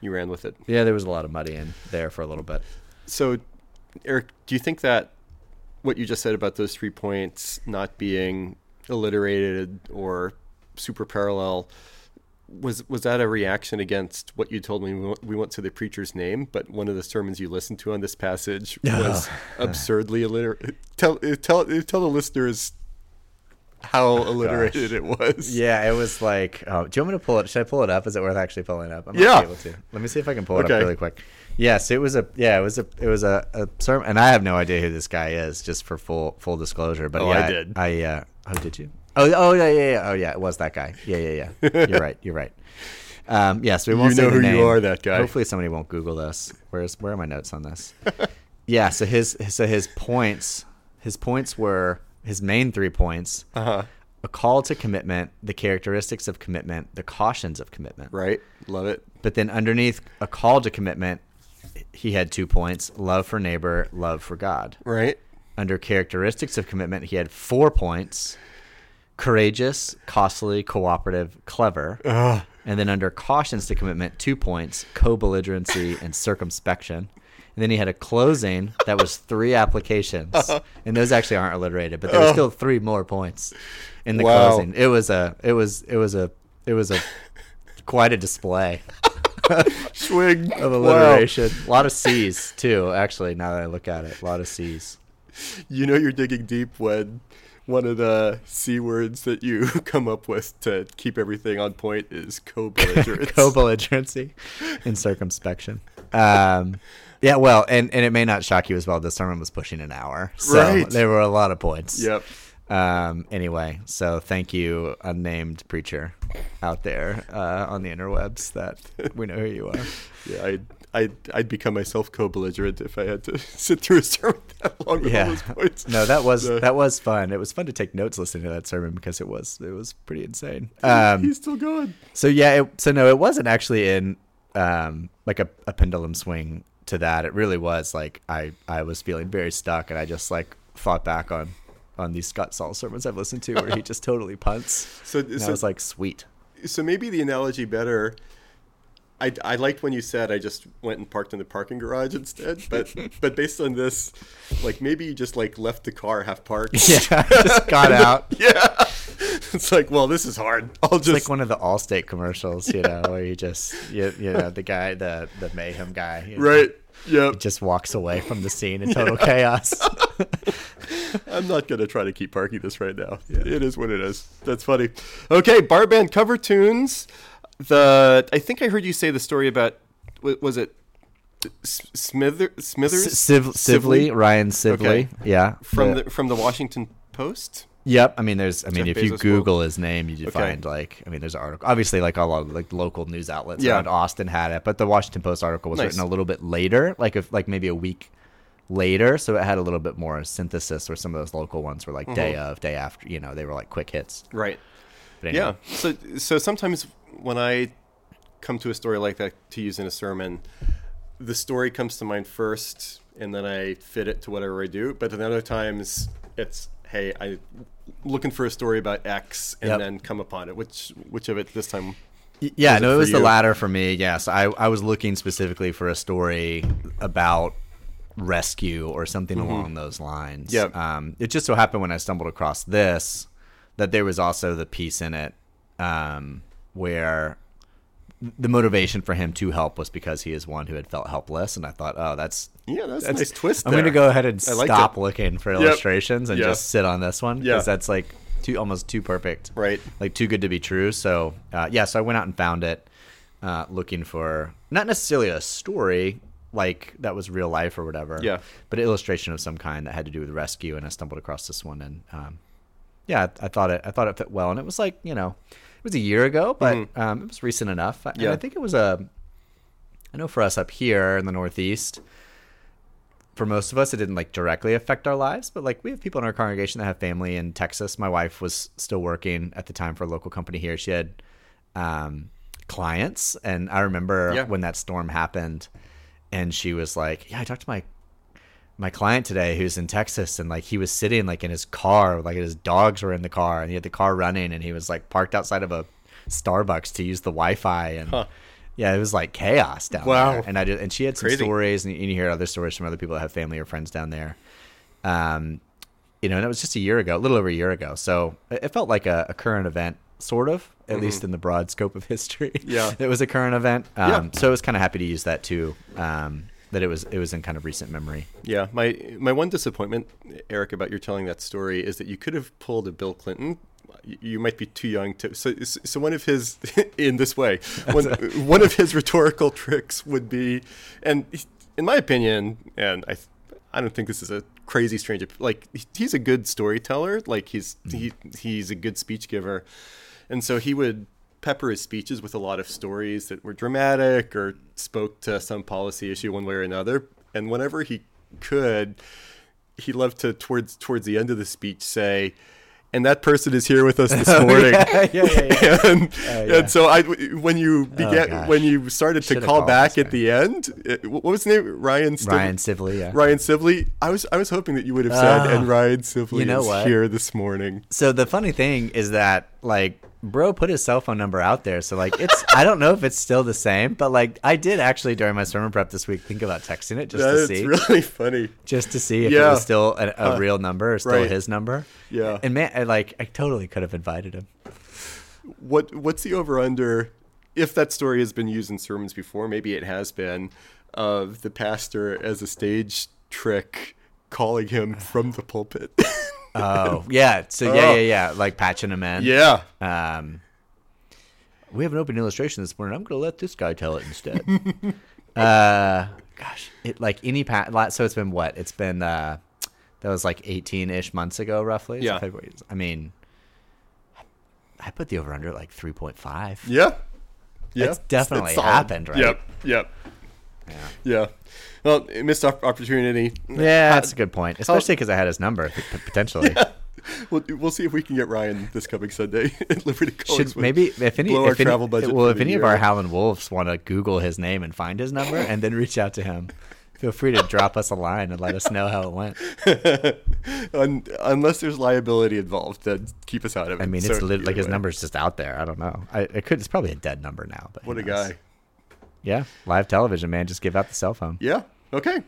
You ran with it. yeah there was a lot of muddy in there for a little bit So, Eric, do you think that what you just said about those three points not being alliterated or super parallel. Was was that a reaction against what you told me we went, we went to the preacher's name? But one of the sermons you listened to on this passage was absurdly alliterated. Tell tell tell the listeners how alliterated it was. Yeah, it was like. Oh, do you want me to pull it? Should I pull it up? Is it worth actually pulling it up? I might Yeah. Able to. Let me see if I can pull it Okay. up really quick. Yes, it was a. Yeah, it was a. It was a, a sermon, and I have no idea who this guy is. Just for full full disclosure, but Oh, yeah, I did. I. uh, oh, did you? Oh, oh yeah, yeah, yeah. Oh, yeah. It was that guy. Yeah, yeah, yeah. You're right. You're right. Um, yes, we won't You say know who you are, that guy. Hopefully, somebody won't Google this. Where's where are my notes on this? yeah. So his so his points his points were his main three points Uh huh. a call to commitment, the characteristics of commitment, the cautions of commitment. Right. Love it. But then underneath a call to commitment, he had two points love for neighbor, love for God. Right. Under characteristics of commitment, he had four points courageous, costly, cooperative, clever. Ugh. And then under cautions to commitment, two points co belligerency and circumspection. And then he had a closing that was three applications. And those actually aren't alliterated, but there were still three more points in the Wow. closing. It was a it was it was a it was a quite a display Swing of alliteration. A lot of C's too, actually, now that I look at it. A lot of C's. You know you're digging deep when one of the c words that you come up with to keep everything on point is co-belligerence. co-belligerency and circumspection. Um, yeah, well, and, and it may not shock you as well. The sermon was pushing an hour, so Right. there were a lot of points. Yep. Um, anyway, so thank you, unnamed preacher out there uh, on the interwebs. That we know who you are. Yeah, I'd, I'd, I'd become myself co-belligerent if I had to sit through a sermon that long with all Yeah, those points. no, that was that was fun. It was fun to take notes listening to that sermon because it was it was pretty insane. Um, He's still going. So yeah, it, so no, it wasn't actually in um, like a, a pendulum swing to that. It really was like I I was feeling very stuck, and I just like thought back on on these Scott Saul sermons I've listened to where he just totally punts. So, And I so, was like, sweet. so maybe the analogy better. I, I liked when you said I just went and parked in the parking garage instead, but but based on this, like maybe you just like left the car half parked. Yeah, just got out. yeah. It's like, well, this is hard. I'll It's just like one of the Allstate commercials, you know, where you just you, you know the guy the the mayhem guy, you know, right. Yeah, just walks away from the scene in total chaos. I'm not gonna try to keep parking this right now. It is what it is. That's funny. Okay, bar band cover tunes. The I think I heard you say the story about was it Smither Smithers Civ- Sively, Ryan Sively, Okay. yeah, from the from the Washington Post. Yep. I mean, there's. I mean, Jeff if you Bezos Google his name, you Okay. find like. I mean, there's an article. Obviously, like a lot of like local news outlets Yeah. around Austin had it, but the Washington Post article was Nice. written a little bit later, like if like maybe a week later, so it had a little bit more synthesis. Where some of those local ones were like day Mm-hmm. of, day after. You know, they were like quick hits. Right. Anyway. Yeah. So so sometimes when I come to a story like that to use in a sermon, the story comes to mind first, and then I fit it to whatever I do. But then other times it's hey, I'm looking for a story about X, and Yep. then come upon it. Which which of it this time? Yeah, Was no, it for was the latter for me. Yes, I I was looking specifically for a story about rescue or something along those lines. Yep. Um, it just so happened when I stumbled across this that there was also the piece in it um, where the motivation for him to help was because he is one who had felt helpless, and I thought, oh, that's Yeah, that's, a nice twist. I'm going to go ahead and I stop looking for Yep. illustrations and Yeah. just sit on this one Yeah. because that's like too almost too perfect Right. like too good to be true. So uh, yeah, so I went out and found it, uh, looking for not necessarily a story like that was real life or whatever. Yeah. but an illustration of some kind that had to do with rescue, and I stumbled across this one, and um, yeah, I, I thought it I thought it fit well, and it was like you know, was a year ago, but Mhm. um, it was recent enough. And Yeah. I think it was a. I know for us up here in the Northeast, for most of us, it didn't like directly affect our lives, but like we have people in our congregation that have family in Texas. My wife was still working at the time for a local company here. She had um, clients, and I remember Yeah. when that storm happened, and she was like, "Yeah, I talked to my my client today who's in Texas, and like he was sitting like in his car, like his dogs were in the car, and he had the car running, and he was like parked outside of a Starbucks to use the Wi-Fi, and Huh. yeah, it was like chaos down Wow. there. And I did, and she had some Crazy. stories, and you hear other stories from other people that have family or friends down there. Um, you know, and it was just a year ago, a little over a year ago. So it felt like a, a current event, sort of, at least in the broad scope of history. Mm-hmm. Yeah. it was a current event. Um, Yeah. So I was kind of happy to use that too. Um, that it was it was in kind of recent memory. Yeah, my my one disappointment, Eric, about your telling that story is that you could have pulled a Bill Clinton. You- might be too young to. So, so one of his, in this way, one, one of his rhetorical tricks would be, and in my opinion, and I, I don't think this is a crazy strange. Like he's a good storyteller. Like he's mm-hmm. he he's a good speech giver, and so he would pepper his speeches with a lot of stories that were dramatic or spoke to some policy issue one way or another. And whenever he could, he loved to towards towards the end of the speech say, "And that person is here with us this morning." yeah, yeah, yeah. and, yeah. and so I, when you began, gosh. when you started to Should've call back at the end, it, what was his name? Ryan. Stiv- Ryan Sibley, yeah. Ryan Sibley. I was I was hoping that you would have said, Ah. "And Ryan Sibley You know is what? here this morning." So the funny thing is that like bro put his cell phone number out there. So like it's I don't know if it's still the same, but like I did actually during my sermon prep this week think about texting it just to That's see. really funny. just to see if it was still a, a Uh, real number or still right. his number. Yeah. And man, I, like I totally could have invited him. What what's the over under? If that story has been used in sermons before, maybe it has been, of the pastor as a stage trick calling him from the pulpit. Oh yeah, so yeah, yeah, yeah, like patching him in. yeah. Um, we have an open illustration this morning. I'm gonna let this guy tell it instead. uh, gosh, it like any pat. So it's been what? It's been uh, that was like 18 ish months ago, roughly. Yeah. I mean, I put the over under like 3.5. Yeah. Yeah. It's definitely solid. happened, right? Yep. Yep. Yeah. Yeah. Well, missed opportunity. Yeah, that's a good point, especially because I had his number potentially. We'll, we'll see if we can get Ryan this coming Sunday at Liberty College. Should maybe if any if any, well if any of our Howlin' Wolves want to Google his name and find his number and then reach out to him, feel free to drop us a line and let us know how it went. Un- unless there's liability involved, then keep us out of it. I mean, it's So, lit, like his number's just out there. I don't know. I it could. It's probably a dead number now. But What a knows? guy. Yeah, live television, man. Just give out the cell phone. Yeah. Okay.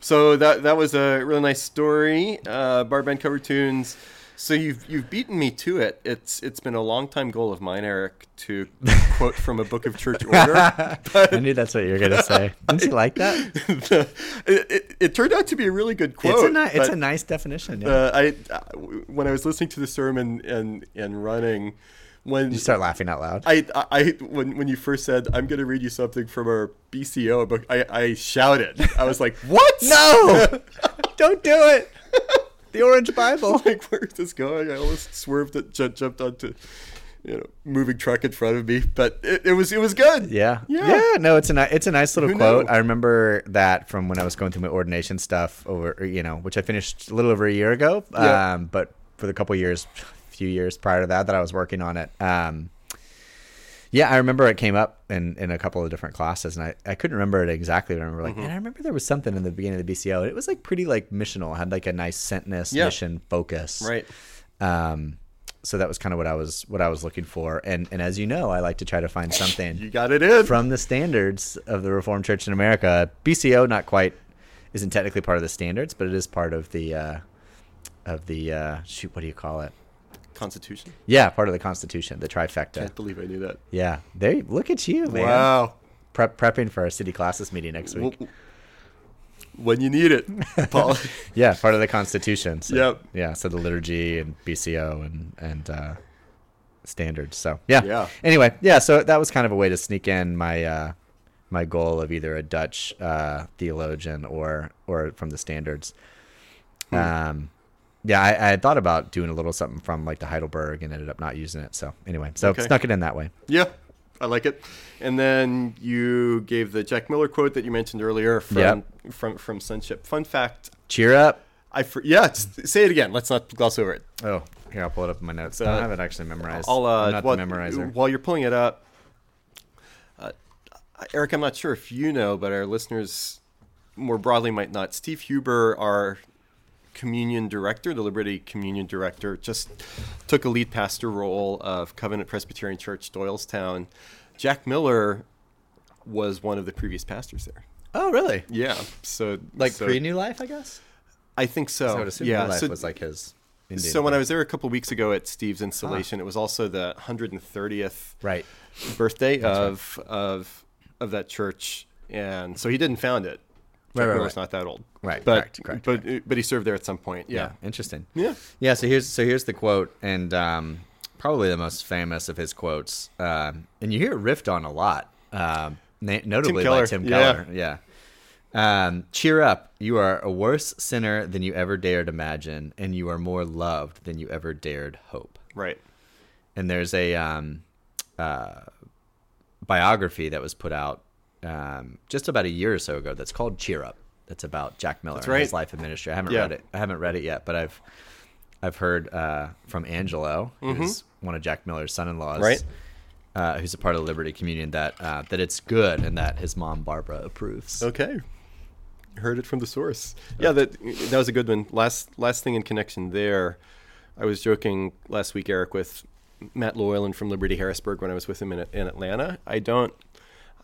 So that that was a really nice story. Uh, Barband cover tunes. So you've you've beaten me to it. It's it's been a long time goal of mine, Eric, to quote from a book of church order. I knew that's what you were gonna say. Didn't you like that? it, it, it turned out to be a really good quote. it's a ni- it's a nice definition. Yeah. uh, I uh, when I was listening to the sermon and and running, when you start laughing out loud. I, I when when you first said I'm going to read you something from our BCO book, I, I shouted. I was like, "What? no, don't do it. The Orange Bible. like, where's this going?" I almost swerved it, ju- jumped onto, you know, moving truck in front of me, but it, it was it was good. Yeah. Yeah. No, it's a it's a nice little Who quote. knew? I remember that from when I was going through my ordination stuff over, you know, which I finished a little over a year ago. Yeah. Um, but for the couple years, few years prior to that, that I was working on it. Um, yeah, I remember it came up in, in a couple of different classes, and I, I couldn't remember it exactly. I remember like, Mm-hmm. man, I remember there was something in the beginning of the BCO. And it was like pretty like missional. It had like a nice sentness Yeah. mission focus. Right. Um, so that was kind of what I was what I was looking for. And and as you know, I like to try to find something You got it in. from the standards of the Reformed Church in America. BCO not quite isn't technically part of the standards, but it is part of the uh, of the uh, shoot. What do you call it? Constitution. Yeah, part of the Constitution, the trifecta. Can't believe I knew that. Yeah, there. you- Look at you, man. Wow. Prep, prepping for our city classes meeting next week. Well, when you need it, Paul. yeah, part of the Constitution. So, Yep. Yeah, so the liturgy and BCO and and uh, standards. So yeah. Yeah. Anyway, yeah. So that was kind of a way to sneak in my uh, my goal of either a Dutch uh, theologian or or from the standards. Hmm. Um, yeah, I, I had thought about doing a little something from like the Heidelberg and ended up not using it. So anyway, so Okay. snuck it in that way. Yeah, I like it. And then you gave the Jack Miller quote that you mentioned earlier from Yep. from from Sonship. Fun fact: Cheer up. I for, yeah, say it again. Let's not gloss over it. Oh, here I'll pull it up in my notes. I Uh, don't have it actually memorized. I'll uh, I'm not while, the memorizer. while you're pulling it up, uh, Eric. I'm not sure if you know, but our listeners more broadly might not. Steve Huber, our communion director, the Liberty Communion director, just took a lead pastor role of Covenant Presbyterian Church, Doylestown. Jack Miller was one of the previous pastors there. Oh, really? Yeah. So Like so, pre New Life, I guess. I think so. So I would assume yeah. New Life so, was like his. Indian so when I was there a couple weeks ago at Steve's ah. installation, it was also the 130th right, birthday of of of that church, and so he didn't found it. Right, right, right. not that old, Right, But correct, correct, but but he served there at some point. yeah, Yeah, interesting. yeah. Yeah, so here's so here's the quote, and um, probably the most famous of his quotes, um, and you hear it riffed on a lot, um, na- notably by Keller, Tim yeah. Keller. Yeah. Um, Cheer up! You are a worse sinner than you ever dared imagine, and you are more loved than you ever dared hope. Right. And there's a um, uh, biography that was put out um, just about a year or so ago that's called Cheer Up. That's about Jack Miller That's and his life and ministry. I haven't Yeah. read it. I haven't read it yet, but I've I've heard uh, from Angelo, who's one of Jack Miller's son-in-laws, Mm-hmm. Right. Uh, who's a part of the Liberty Communion, that uh, that it's good and that his mom Barbara approves. Okay. Heard it from the source. Yeah, that that was a good one. Last last thing in connection there, I was joking last week, Eric, with Matt Llewellyn from Liberty Harrisburg when I was with him in, in Atlanta. I don't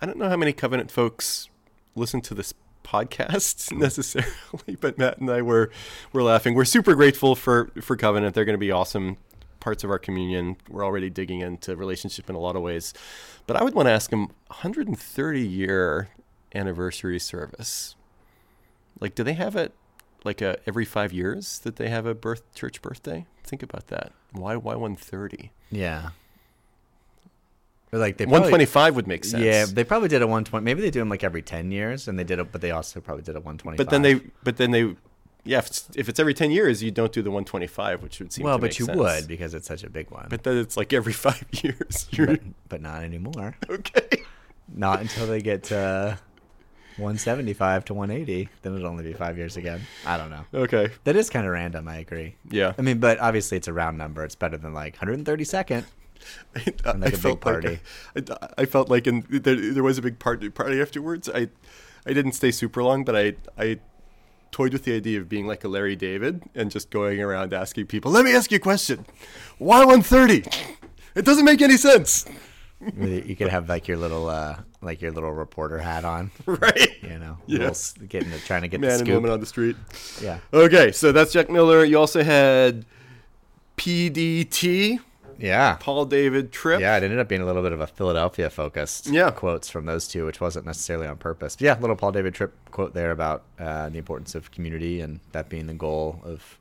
I don't know how many Covenant folks listen to this podcast necessarily, but Matt and I were were laughing. We're super grateful for for Covenant. They're going to be awesome parts of our communion. We're already digging into relationship in a lot of ways. But I would want to ask him 130 year anniversary service. Like, do they have it like a every five years that they have a birth church birthday? Think about that. Why why 130? Yeah. Like they probably- 125 would make sense. Yeah, they probably did a 120. Maybe they do them like every 10 years, and they did it, but they also probably did a 125. but then they but then they yeah if it's, if it's every 10 years you don't do the 125 which would seem well, but you sense. would because it's such a big one. But then it's like every five years. But, but not anymore. okay. Not until they get to 175 to 180. Then it'll only be five years again. I don't know. Okay. That is kind of random. I agree. Yeah. I mean, but obviously it's a round number. It's better than like 132nd. I, And like felt party. Like, I, I felt like in there, there was a big party party afterwards. I I didn't stay super long, but I I toyed with the idea of being like a Larry David and just going around asking people, "Let me ask you a question. Why 130? It doesn't make any sense." you could have like your little, uh, like your little reporter hat on. right? You know, Yeah. little getting to, trying to get Man the and woman on the street. yeah, Okay, so that's Jack Miller. You also had PDT, yeah. Paul David Tripp. Yeah, it ended up being a little bit of a Philadelphia focused Yeah. quotes from those two, which wasn't necessarily on purpose. But yeah, little Paul David Tripp quote there about uh, the importance of community and that being the goal of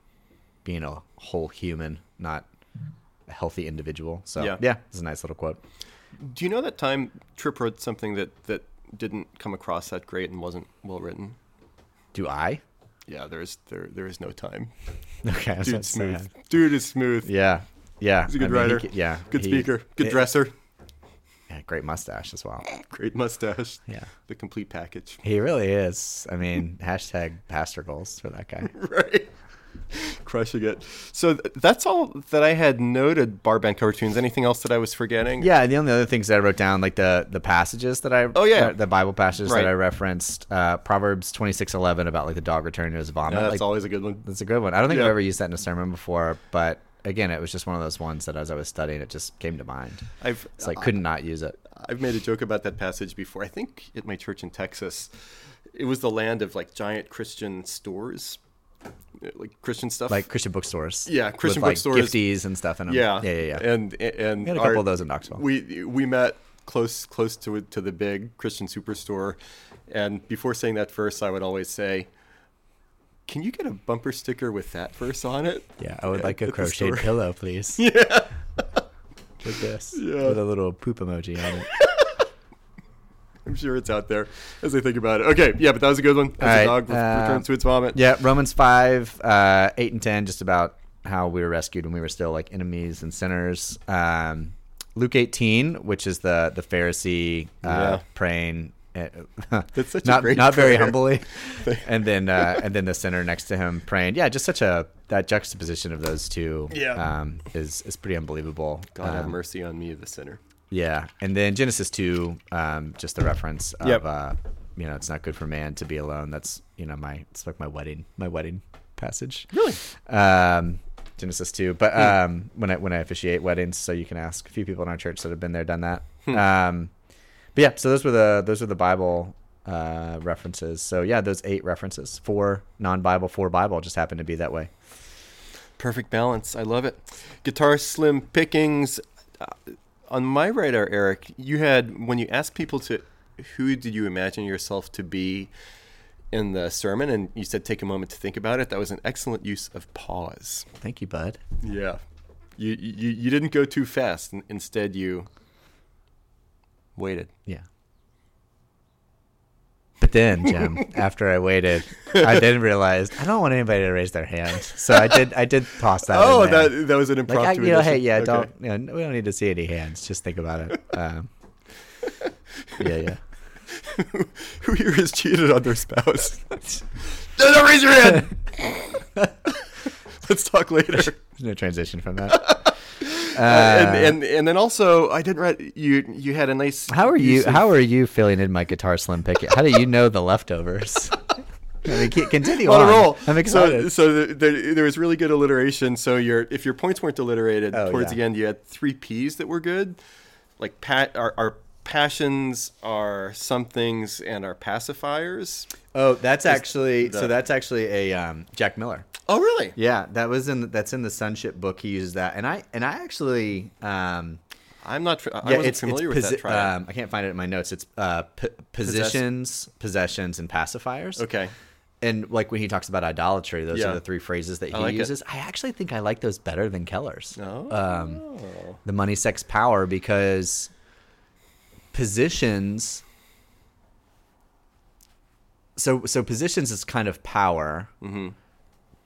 being a whole human, not a healthy individual. So Yeah. yeah, it's a nice little quote. Do you know that time Tripp wrote something that that didn't come across that great and wasn't well written? Do I? Yeah, there's there there is no time. Okay, I was about Dude's to say, smooth. Dude is smooth. Yeah, yeah. He's a good I mean, writer. ca- yeah, Good he- speaker. Good it- dresser. Yeah, great mustache as well. Great mustache. Yeah, The complete package. he really is. I mean, hashtag pastor goals for that guy. right. Crushing it. So th- that's all that I had noted. Bar band cover tunes. Anything else that I was forgetting? Yeah, the only other things that I wrote down, like the the passages that I Oh, yeah. the Bible passages Right. that I referenced, uh, Proverbs twenty six eleven about like the dog returning to his vomit. Yeah, that's like, always a good one. that's a good one. I don't think Yeah. I've ever used that in a sermon before, but again, it was just one of those ones that as I was studying, it just came to mind. I've It's like couldn't not use it. I've made a joke about that passage before. I think at my church in Texas, it was the land of like giant Christian stores, uh, like Christian stuff. Like Christian bookstores. Yeah, Christian with, like, bookstores. Gifties and stuff And yeah, yeah, yeah. yeah. And and We had a our- couple of those in Knoxville. We we met close close to to the big Christian superstore, and before saying that verse, I would always say, "Can you get a bumper sticker with that verse on it?" yeah, I would like a crocheted pillow, please. Yeah. Like this. Yeah. With a little poop emoji on it. I'm sure it's out there as I think about it. Okay, yeah, but that was a good one. As a right, dog uh, returns to its vomit. Yeah, Romans 5, uh, 8 and 10, just about how we were rescued when we were still like enemies and sinners. Um, Luke 18, which is the, the Pharisee uh, Yeah. praying. That's such a not, great not very humbly, and then uh, and then the sinner next to him praying. Yeah, just such a that juxtaposition of those two. Yeah. um, is is pretty unbelievable. God have Um, mercy on me, the sinner. yeah, and then Genesis two, um, just the reference of Yep. uh, you know it's not good for man to be alone. That's you know my it's like my wedding my wedding passage. Really? Um, Genesis two, but um, when I when I officiate weddings, so you can ask a few people in our church that have been there, done that. Um, but yeah, so those were the those were the Bible uh, references. So yeah, those eight references, four non-Bible, four Bible, just happened to be that way. Perfect balance. I love it. Guitar slim pickings. Uh, on my radar, Eric, you had when you asked people to, who did you imagine yourself to be in the sermon, and you said take a moment to think about it. That was an excellent use of pause. Thank you, bud. Yeah, you you, you didn't go too fast. Instead, you waited. Yeah. But then, Jim, after I waited, I didn't realize I don't want anybody to raise their hand, so I did. I did toss that. Oh, that that was an like impromptu. I, you know, hey, yeah, Okay. don't. You know, we don't need to see any hands. Just think about it. Um, yeah, yeah. Who here has cheated on their spouse? no, don't raise your hand. Let's talk later. There's no transition from that. Uh, and, and and then also, I didn't write you. You had a nice. How are you? of- How are you filling in my guitar slim picket? How do you know the leftovers? I mean, continue on on. a roll. I'm excited. So, so the, the, there was really good alliteration. So your if your points weren't alliterated Oh, towards yeah. the end, you had three P's that were good, like pat our, our passions, our somethings, and our pacifiers. Oh, that's actually the- so. That's actually a um, Jack Miller. Oh, really? Yeah, that was in that's in the Sonship book. He uses that, and I and I actually um, I'm not. I yeah, wasn't it's, familiar it's with that triad. Um, I can't find it in my notes. It's uh, p- positions, possessions, and pacifiers. okay. And like when he talks about idolatry, those Yeah. are the three phrases that he I like it. uses. I actually think I like those better than Keller's. Oh. Um, the money, sex, power, because positions. So so positions is kind of power. Mhm.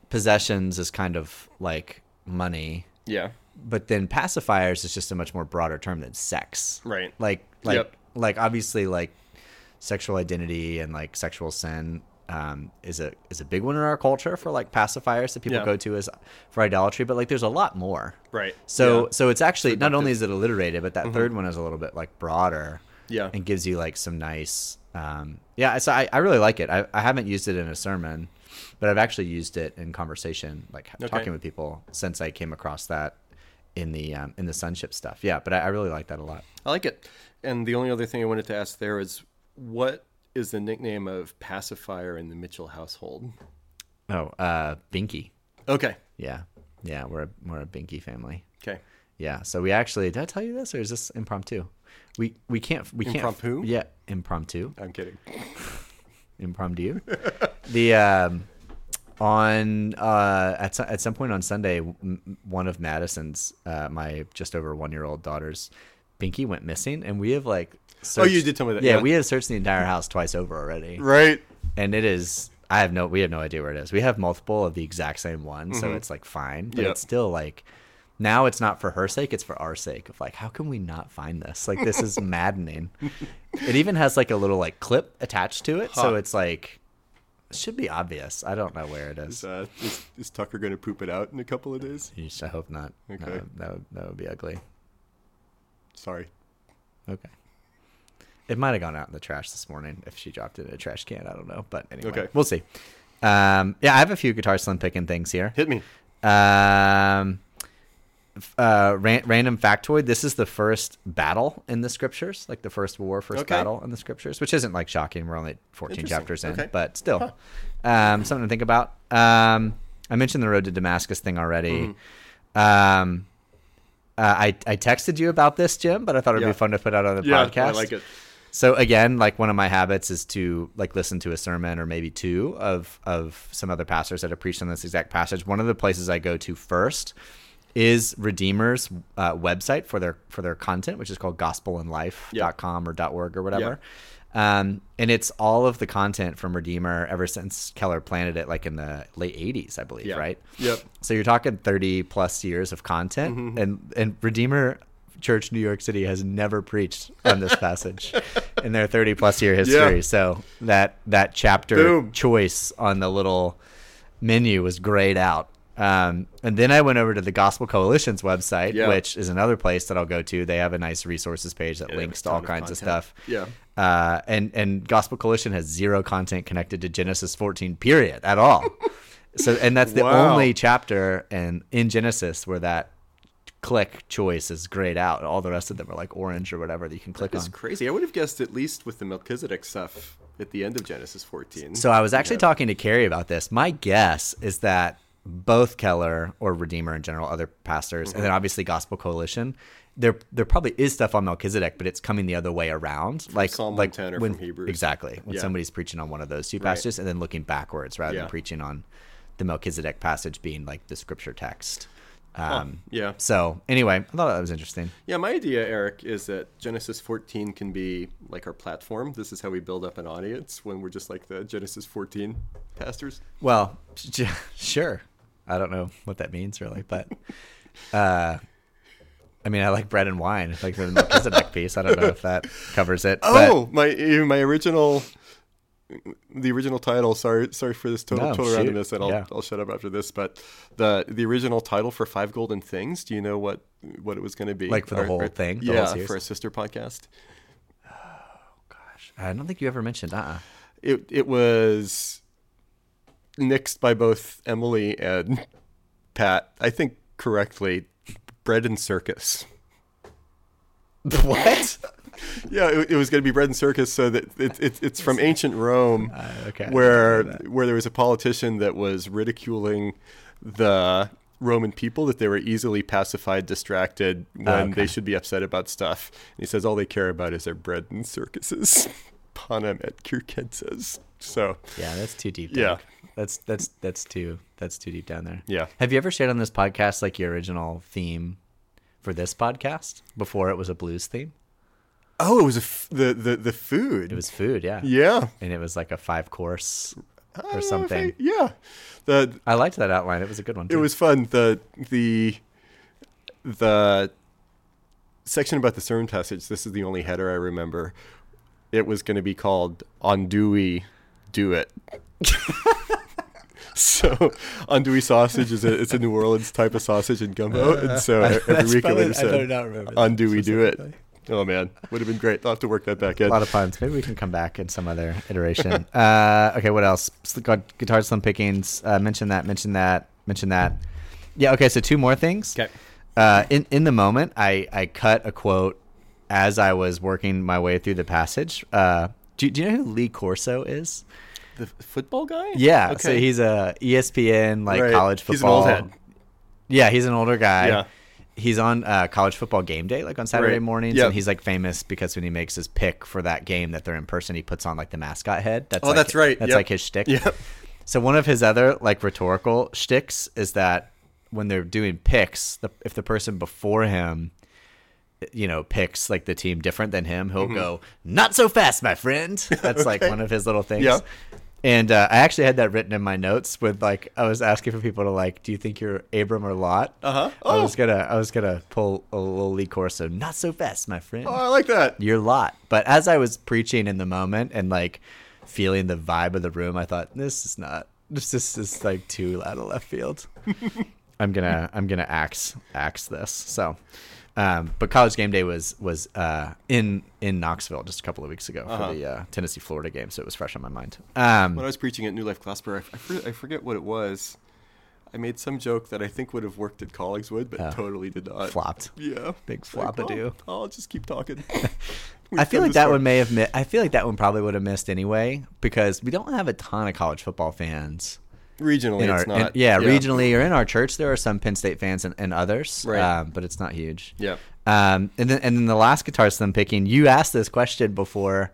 Possessions is kind of like money, yeah. but then pacifiers is just a much more broader term than sex. Right. Like like Yep. like obviously like sexual identity and like sexual sin um, is a is a big one in our culture for like pacifiers that people Yeah. go to as for idolatry, but like there's a lot more. Right. So Yeah. Mm-hmm. so it's actually not only is it alliterated, but that third one is a little bit like broader. Yeah. And gives you like some nice um yeah, so I, I really like it. I, I haven't used it in a sermon, but I've actually used it in conversation, like Okay. talking with people since I came across that in the um, in the sonship stuff. Yeah, but I, I really like that a lot. I like it. And the only other thing I wanted to ask there is what is the nickname of pacifier in the Mitchell household? Oh, uh Binky. Okay. Yeah. Yeah, we're a we're a Binky family. Okay. Yeah. So we actually did I tell you this or is this impromptu? We we can't we can't Impromptu? Yeah, impromptu. I'm kidding. impromptu. the um, on uh, at at some point on Sunday, m- one of Madison's uh, my just over one year old daughter's Binky went missing, and we have like Oh, you did tell me that, Yeah, yeah. we have searched the entire house twice over already, Right. and it is. I have no. We have no idea where it is. We have multiple of the exact same one, so it's like fine, but Mm-hmm. Yep. it's still like. Now it's not for her sake; it's for our sake. Of like, how can we not find this? Like, this is maddening. It even has like a little like clip attached to it, so it's like it should be obvious. I don't know where it Is, is. uh, is, is Tucker going to poop it out in a couple of days? I hope not. That Okay. would- that would that would be ugly. Sorry. Okay. It might have gone out in the trash this morning if she dropped it in a trash can. I don't know, but anyway, Okay. we'll see. Um, yeah, I have a few guitar slim picking things here. Hit me. Um, uh, ran- random factoid: This is the first battle in the scriptures, like the first war, first Okay. battle in the scriptures, which isn't like shocking. We're only 14 chapters in, Okay. but still, um, something to think about. Um, I mentioned the road to Damascus thing already. Mm-hmm. Um, uh, I I texted you about this, Jim, but I thought it'd Yeah. be fun to put out on the Yeah, podcast. I like it. So again, like one of my habits is to like listen to a sermon or maybe two of of some other pastors that have preached on this exact passage. One of the places I go to first is Redeemer's uh, website for their for their content, which is called gospelandlife.com or .org or whatever. Um, and it's all of the content from Redeemer ever since Keller planted it, like in the late '80s, I believe, Yeah. right? Yep. So you're talking 30 plus years of content, Mm-hmm. and and Redeemer Church New York City has never preached on this passage in their 30 plus year history. Yeah. So that that chapter Boom. choice on the little menu was grayed out. Um, and then I went over to the Gospel Coalition's website, Yeah. which is another place that I'll go to. They have a nice resources page that Yeah, links to all of kinds of stuff. Yeah. Uh, and and Gospel Coalition has zero content connected to Genesis 14 period at all. so and that's the Wow. only chapter and in Genesis where that click choice is grayed out. All the rest of them are like orange or whatever that you can click on. It's on. crazy. I would have guessed at least with the Melchizedek stuff, at the end of Genesis 14. So I was actually Yeah. talking to Carrie about this. My guess is that both Keller or Redeemer in general, other pastors, Mm-hmm. and then obviously Gospel Coalition, there there probably is stuff on Melchizedek, but it's coming the other way around. like Psalm like or when, from Hebrews. Exactly. When Yeah. somebody's preaching on one of those two Right. and then looking backwards rather Yeah. than preaching on the Melchizedek passage being like the scripture text. Um, yeah. So anyway, I thought that was interesting. Yeah, my idea, Eric, is that Genesis 14 can be like our platform. This is how we build up an audience when we're just like the Genesis 14 pastors. Well, sure. I don't know what that means really, but uh, I mean, I like bread and wine, like the Melchizedek piece. I don't know if that covers it. but- Oh, my my original the original title. Sorry, sorry for this total No, total randomness, and I'll Yeah. I'll shut up after this. But the the original title for Five Golden Things. Do you know what what it was going to be? Like for the whole thing, the yeah, series? for a sister podcast. Oh gosh, I don't think you ever mentioned. Uh. It it was nixed by both Emily and Pat. I think correctly. Bread and circus. What? Yeah, it, it was going to be bread and circus. So that it, it, it's from ancient Rome, Uh, okay. where where there was a politician that was ridiculing the Roman people that they were easily pacified, distracted when okay. they should be upset about stuff. And he says all they care about is their bread and circuses. Panem et circenses. So Yeah, that's too deep. Yeah. That's that's that's too that's too deep down there. Yeah. Have you ever shared on this podcast like your original theme for this podcast before it was a blues theme? oh, it was a f- the the the food. It was food, yeah. yeah. And it was like a five course I don't know or if I- something. yeah. The I liked that outline. It was a good one. It was fun. The the the section about the sermon passage. This is the only header I remember. It was going to be called "Andouille, Do It." so, andouille sausage is a it's a New Orleans type of sausage and gumbo, and so every week I probably- would have I better said not remember "Andouille, Do It." Oh man, would have been great. I'll have to work that back in. a lot of puns. Maybe we can come back in some other iteration. uh, okay, what else? Got Guitar slim pickings. Uh, mention that. Mention that. Mention that. Yeah. Okay. So two more things. Okay. Uh, in in the moment, I I cut a quote as I was working my way through the passage. Uh, do, do you know who Lee Corso is? The football guy? Yeah. So Okay. he's a ESPN like Right. college He's an football. old head. Yeah, he's an older guy. Yeah. He's on uh, college football game day, like on Saturday Right. mornings, Yep. and he's like famous because when he makes his pick for that game that they're in person, he puts on like the mascot head. That's Oh, like, that's right. That's Yep. like his shtick. Yep. So one of his other like rhetorical shticks is that when they're doing picks, the, if the person before him, you know, picks like the team different than him, he'll go, "Not so fast, my friend." That's like Mm-hmm. One of his little things. Yeah. And uh, I actually had that written in my notes with like I was asking for people to like, do you think you're Abram or Lot? Uh-huh. I Oh. was gonna I was gonna pull a little Lee Corso. Not so fast, my friend. Oh, I like that. You're Lot. But as I was preaching in the moment and like feeling the vibe of the room, I thought this is not this this is like too out of left field. I'm gonna I'm gonna axe axe this. So, um, but college game day was was uh, in in Knoxville just a couple of weeks ago Uh-huh. for the uh, Tennessee Florida game, so it was fresh on my mind. Um, When I was preaching at New Life Glassboro, I, f- I forget what it was. I made some joke that I think would have worked at Collingswood, but Oh. totally did not. flopped. Yeah, Big It's like. I'll, I'll just keep talking. I feel like that far. one may have. Mi- I feel like that one probably would have missed anyway because we don't have a ton of college football fans. Regionally. in it's not. in- yeah, regionally or in our church there are some Penn State fans and, and others, Right. um, but it's not huge. Yeah. Um, and then and then the last guitar slim picking, you asked this question before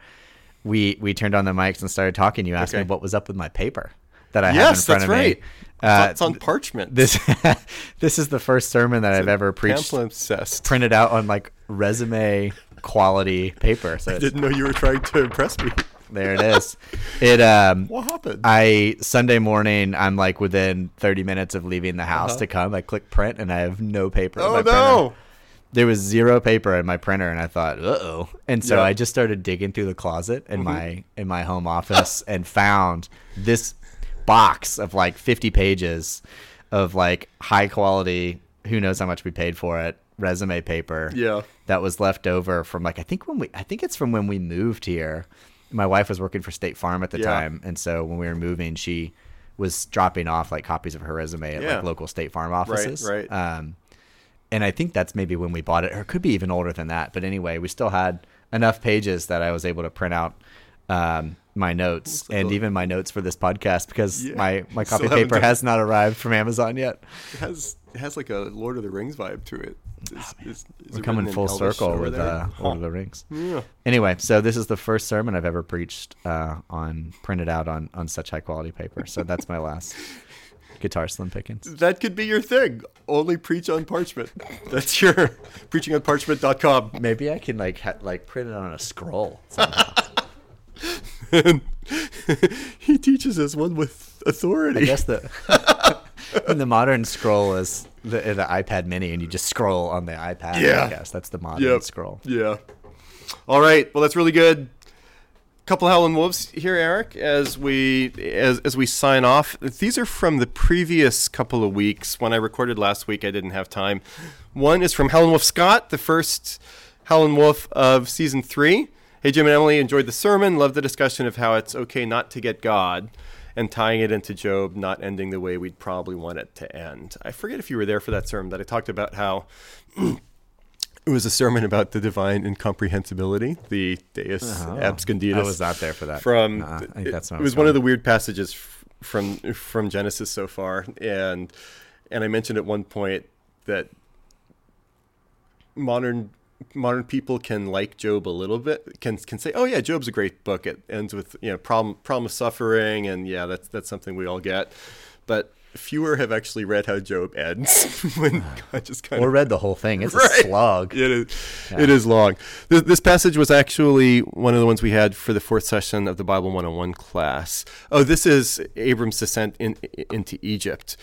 we we turned on the mics and started talking. You asked Okay. me what was up with my paper that I have in front that's of right. me. Uh, it's on parchment. this this is the first sermon that I've ever preached printed out on like resume quality paper. So it's, Didn't know you were trying to impress me. There it is. It um What happened? I Sunday morning, I'm like within 30 minutes of leaving the house Uh-huh. to come. I click print, and I have no paper. in oh no! printer. There was zero paper in my printer, and I thought, uh oh. And so Yeah. I just started digging through the closet in Mhm. my in my home office and found this box of like 50 pages of like high quality. Who knows how much we paid for it? Resume paper Yeah. that was left over from like I think when we I think it's from when we moved here. My wife was working for State Farm at the Yeah. time, and so when we were moving, she was dropping off like copies of her resume at Yeah. like local State Farm offices. right. Um, and I think that's maybe when we bought it, or it could be even older than that. But anyway, we still had enough pages that I was able to print out um, my notes and even my notes for this podcast because Yeah. my my copy paper done- has not arrived from Amazon yet. It has it has like a Lord of the Rings vibe to it. Is, is, is We're it coming full circle with uh, Huh. Lord of the Rings. Yeah. Anyway, so this is the first sermon I've ever preached uh, on printed out on on such high quality paper. So that's my last guitar slim pickings. That could be your thing. Only preach on parchment. That's your preachingonparchment.com. Maybe I can like ha- like print it on a scroll. And he teaches us one with authority. I guess the the modern scroll is the, the iPad Mini, and you just scroll on the iPad. Yeah. I guess that's the modern Yep. scroll. Yeah. All right. Well, that's really good. Couple Howlin' Wolves here, Eric. As we as as we sign off, these are from the previous couple of weeks. When I recorded last week, I didn't have time. One is from Howlin' Wolf Scott, the first Howlin' Wolf of season three. Hey, Jim and Emily, enjoyed the sermon. Loved the discussion of how it's okay not to get God, and tying it into Job not ending the way we'd probably want it to end. I forget if you were there for that sermon, but I talked about how it was a sermon about the divine incomprehensibility, the Deus Oh, absconditus. I was not there for that. From think it, that's not it was one of the weird passages f- from from Genesis so far, and and I mentioned at one point that modern modern people can like Job a little bit, can can say, oh yeah, Job's a great book. It ends with you know problem problem of suffering, and yeah, that's that's something we all get, but. Fewer have actually read how Job ends when God just kind or of read the whole thing. It's Right. a slog. it is. It is long. This, this passage was actually one of the ones we had for the fourth session of the Bible 101 class. Oh, this is Abram's descent in, into Egypt.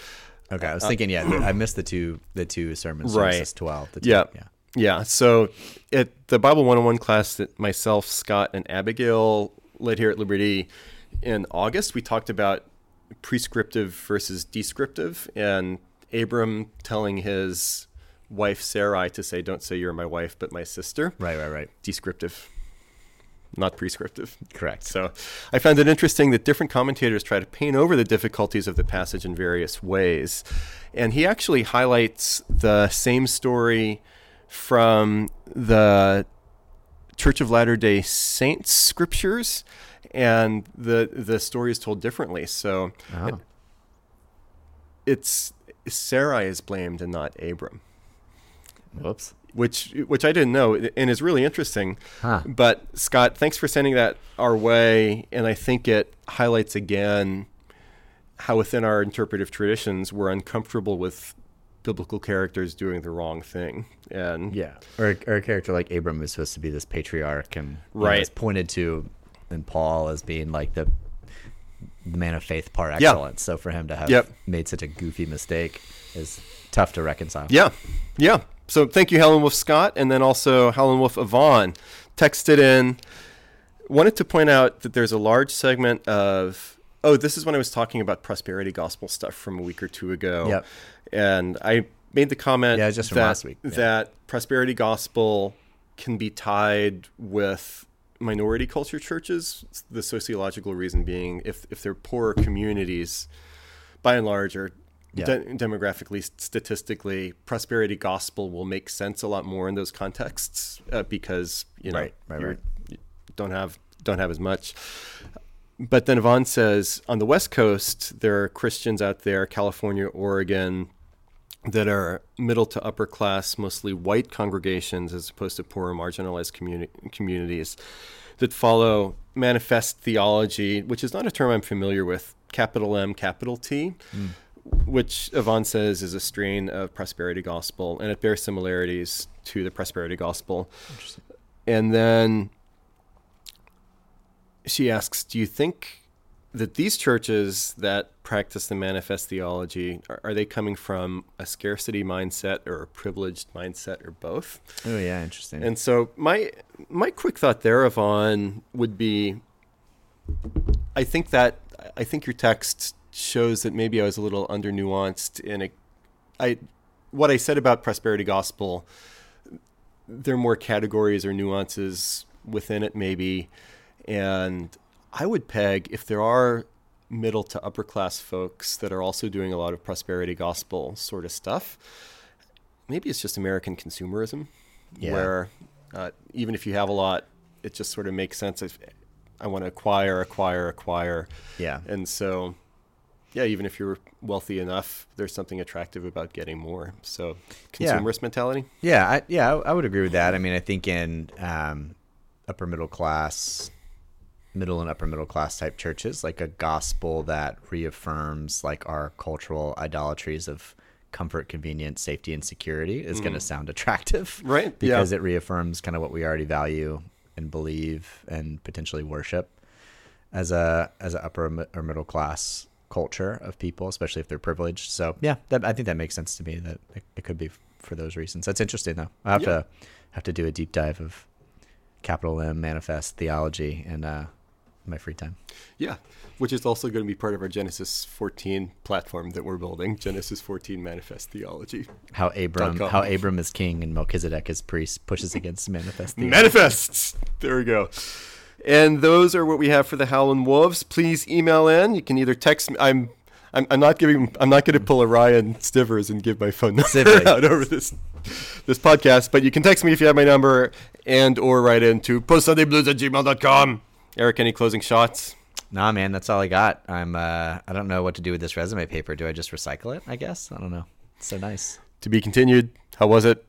Okay, I was thinking. Yeah, I missed the two the two sermons. Uh, Right. Genesis twelve. The two, Yeah. yeah. Yeah. So at the Bible 101 class that myself, Scott, and Abigail led here at Liberty in August, we talked about prescriptive versus descriptive and Abram telling his wife Sarai to say, Don't say you're my wife, but my sister. Right. Right. Right. Descriptive, not prescriptive. Correct. So I found it interesting that different commentators try to paint over the difficulties of the passage in various ways. And he actually highlights the same story from the Church of Latter day Saints scriptures, and the, the story is told differently. So Oh. it's Sarai is blamed and not Abram. Whoops. Which, which I didn't know, and is really interesting. Huh. But Scott, thanks for sending that our way, and I think it highlights again how within our interpretive traditions we're uncomfortable with biblical characters doing the wrong thing. And Yeah. Or, or a character like Abram is supposed to be this patriarch and Right. is pointed to in Paul as being like the man of faith par Yeah. excellence. So for him to have Yep. made such a goofy mistake is tough to reconcile. yeah, yeah. So thank you, Howlin' Wolf Scott, and then also Howlin' Wolf Yvonne texted in. Wanted to point out that there's a large segment of oh, this is when I was talking about prosperity gospel stuff from a week or two ago. Yep. And I made the comment Yeah, just from that, last week, yeah. that prosperity gospel can be tied with minority culture churches. The sociological reason being if, if they're poorer communities, by and large, or Yeah. de- demographically, statistically, prosperity gospel will make sense a lot more in those contexts uh, because you know Right, right, right. you don't have don't have as much. But then Yvonne says on the West Coast, there are Christians out there, California, Oregon, that are middle to upper class, mostly white congregations as opposed to poorer, marginalized communi- communities that follow manifest theology, which is not a term I'm familiar with, capital M, capital T, hmm. which Yvonne says is a strain of prosperity gospel, and it bears similarities to the prosperity gospel. And then she asks, Do you think that these churches that practice the manifest theology are, are they coming from a scarcity mindset or a privileged mindset or both? Oh yeah, interesting. And so my my quick thought there, Yvonne, would be I think that I think your text shows that maybe I was a little under nuanced in a I what I said about prosperity gospel there are more categories or nuances within it maybe and I would peg if there are middle to upper class folks that are also doing a lot of prosperity gospel sort of stuff maybe it's just American consumerism Yeah. where uh, even if you have a lot, it just sort of makes sense. If I want to acquire, acquire, acquire. Yeah. And so, yeah, even if you're wealthy enough, there's something attractive about getting more. So, Yeah. consumerist mentality. Yeah, I, yeah, I, I would agree with that. I mean, I think in um, upper middle class, middle and upper middle class type churches, like a gospel that reaffirms like our cultural idolatries of comfort, convenience, safety, and security is going to sound attractive, Right, yeah. Because it reaffirms kind of what we already value and believe and potentially worship as a as an upper or middle class culture of people, especially if they're privileged. So yeah, that, I think that makes sense to me. That it, it could be f- for those reasons. That's interesting though. I have Yeah. to have to do a deep dive of capital M manifest theology and uh, my free time. Yeah, which is also going to be part of our Genesis 14 platform that we're building, Genesis 14 Manifest Theology. How Abram how Abram is king and Melchizedek is priest pushes against manifest theology. Manifests! There we go. And those are what we have for the Howlin' Wolves. Please email in. You can either text me. I'm. I'm, I'm not giving. I'm not going to pull a Ryan Stivers and give my phone number out over this this podcast. But you can text me if you have my number, and or write in into postsundayblues at gmail.com. Eric, any closing shots? Nah, man, that's all I got. I'm uh, I don't know what to do with this resume paper. Do I just recycle it? I guess I don't know. It's so nice. To be continued. How was it?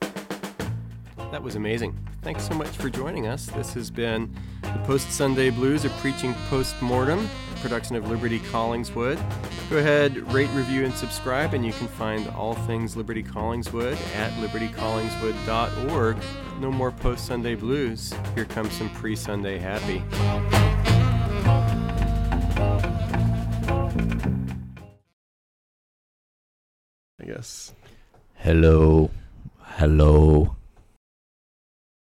That was amazing. Thanks so much for joining us. This has been the Post Sunday Blues, a preaching post mortem production of Liberty Collingswood. Go ahead, rate, review, and subscribe, and you can find all things Liberty Collingswood at libertycollingswood.org. No more Post Sunday Blues. Here comes some pre Sunday happy. I guess. Hello, hello.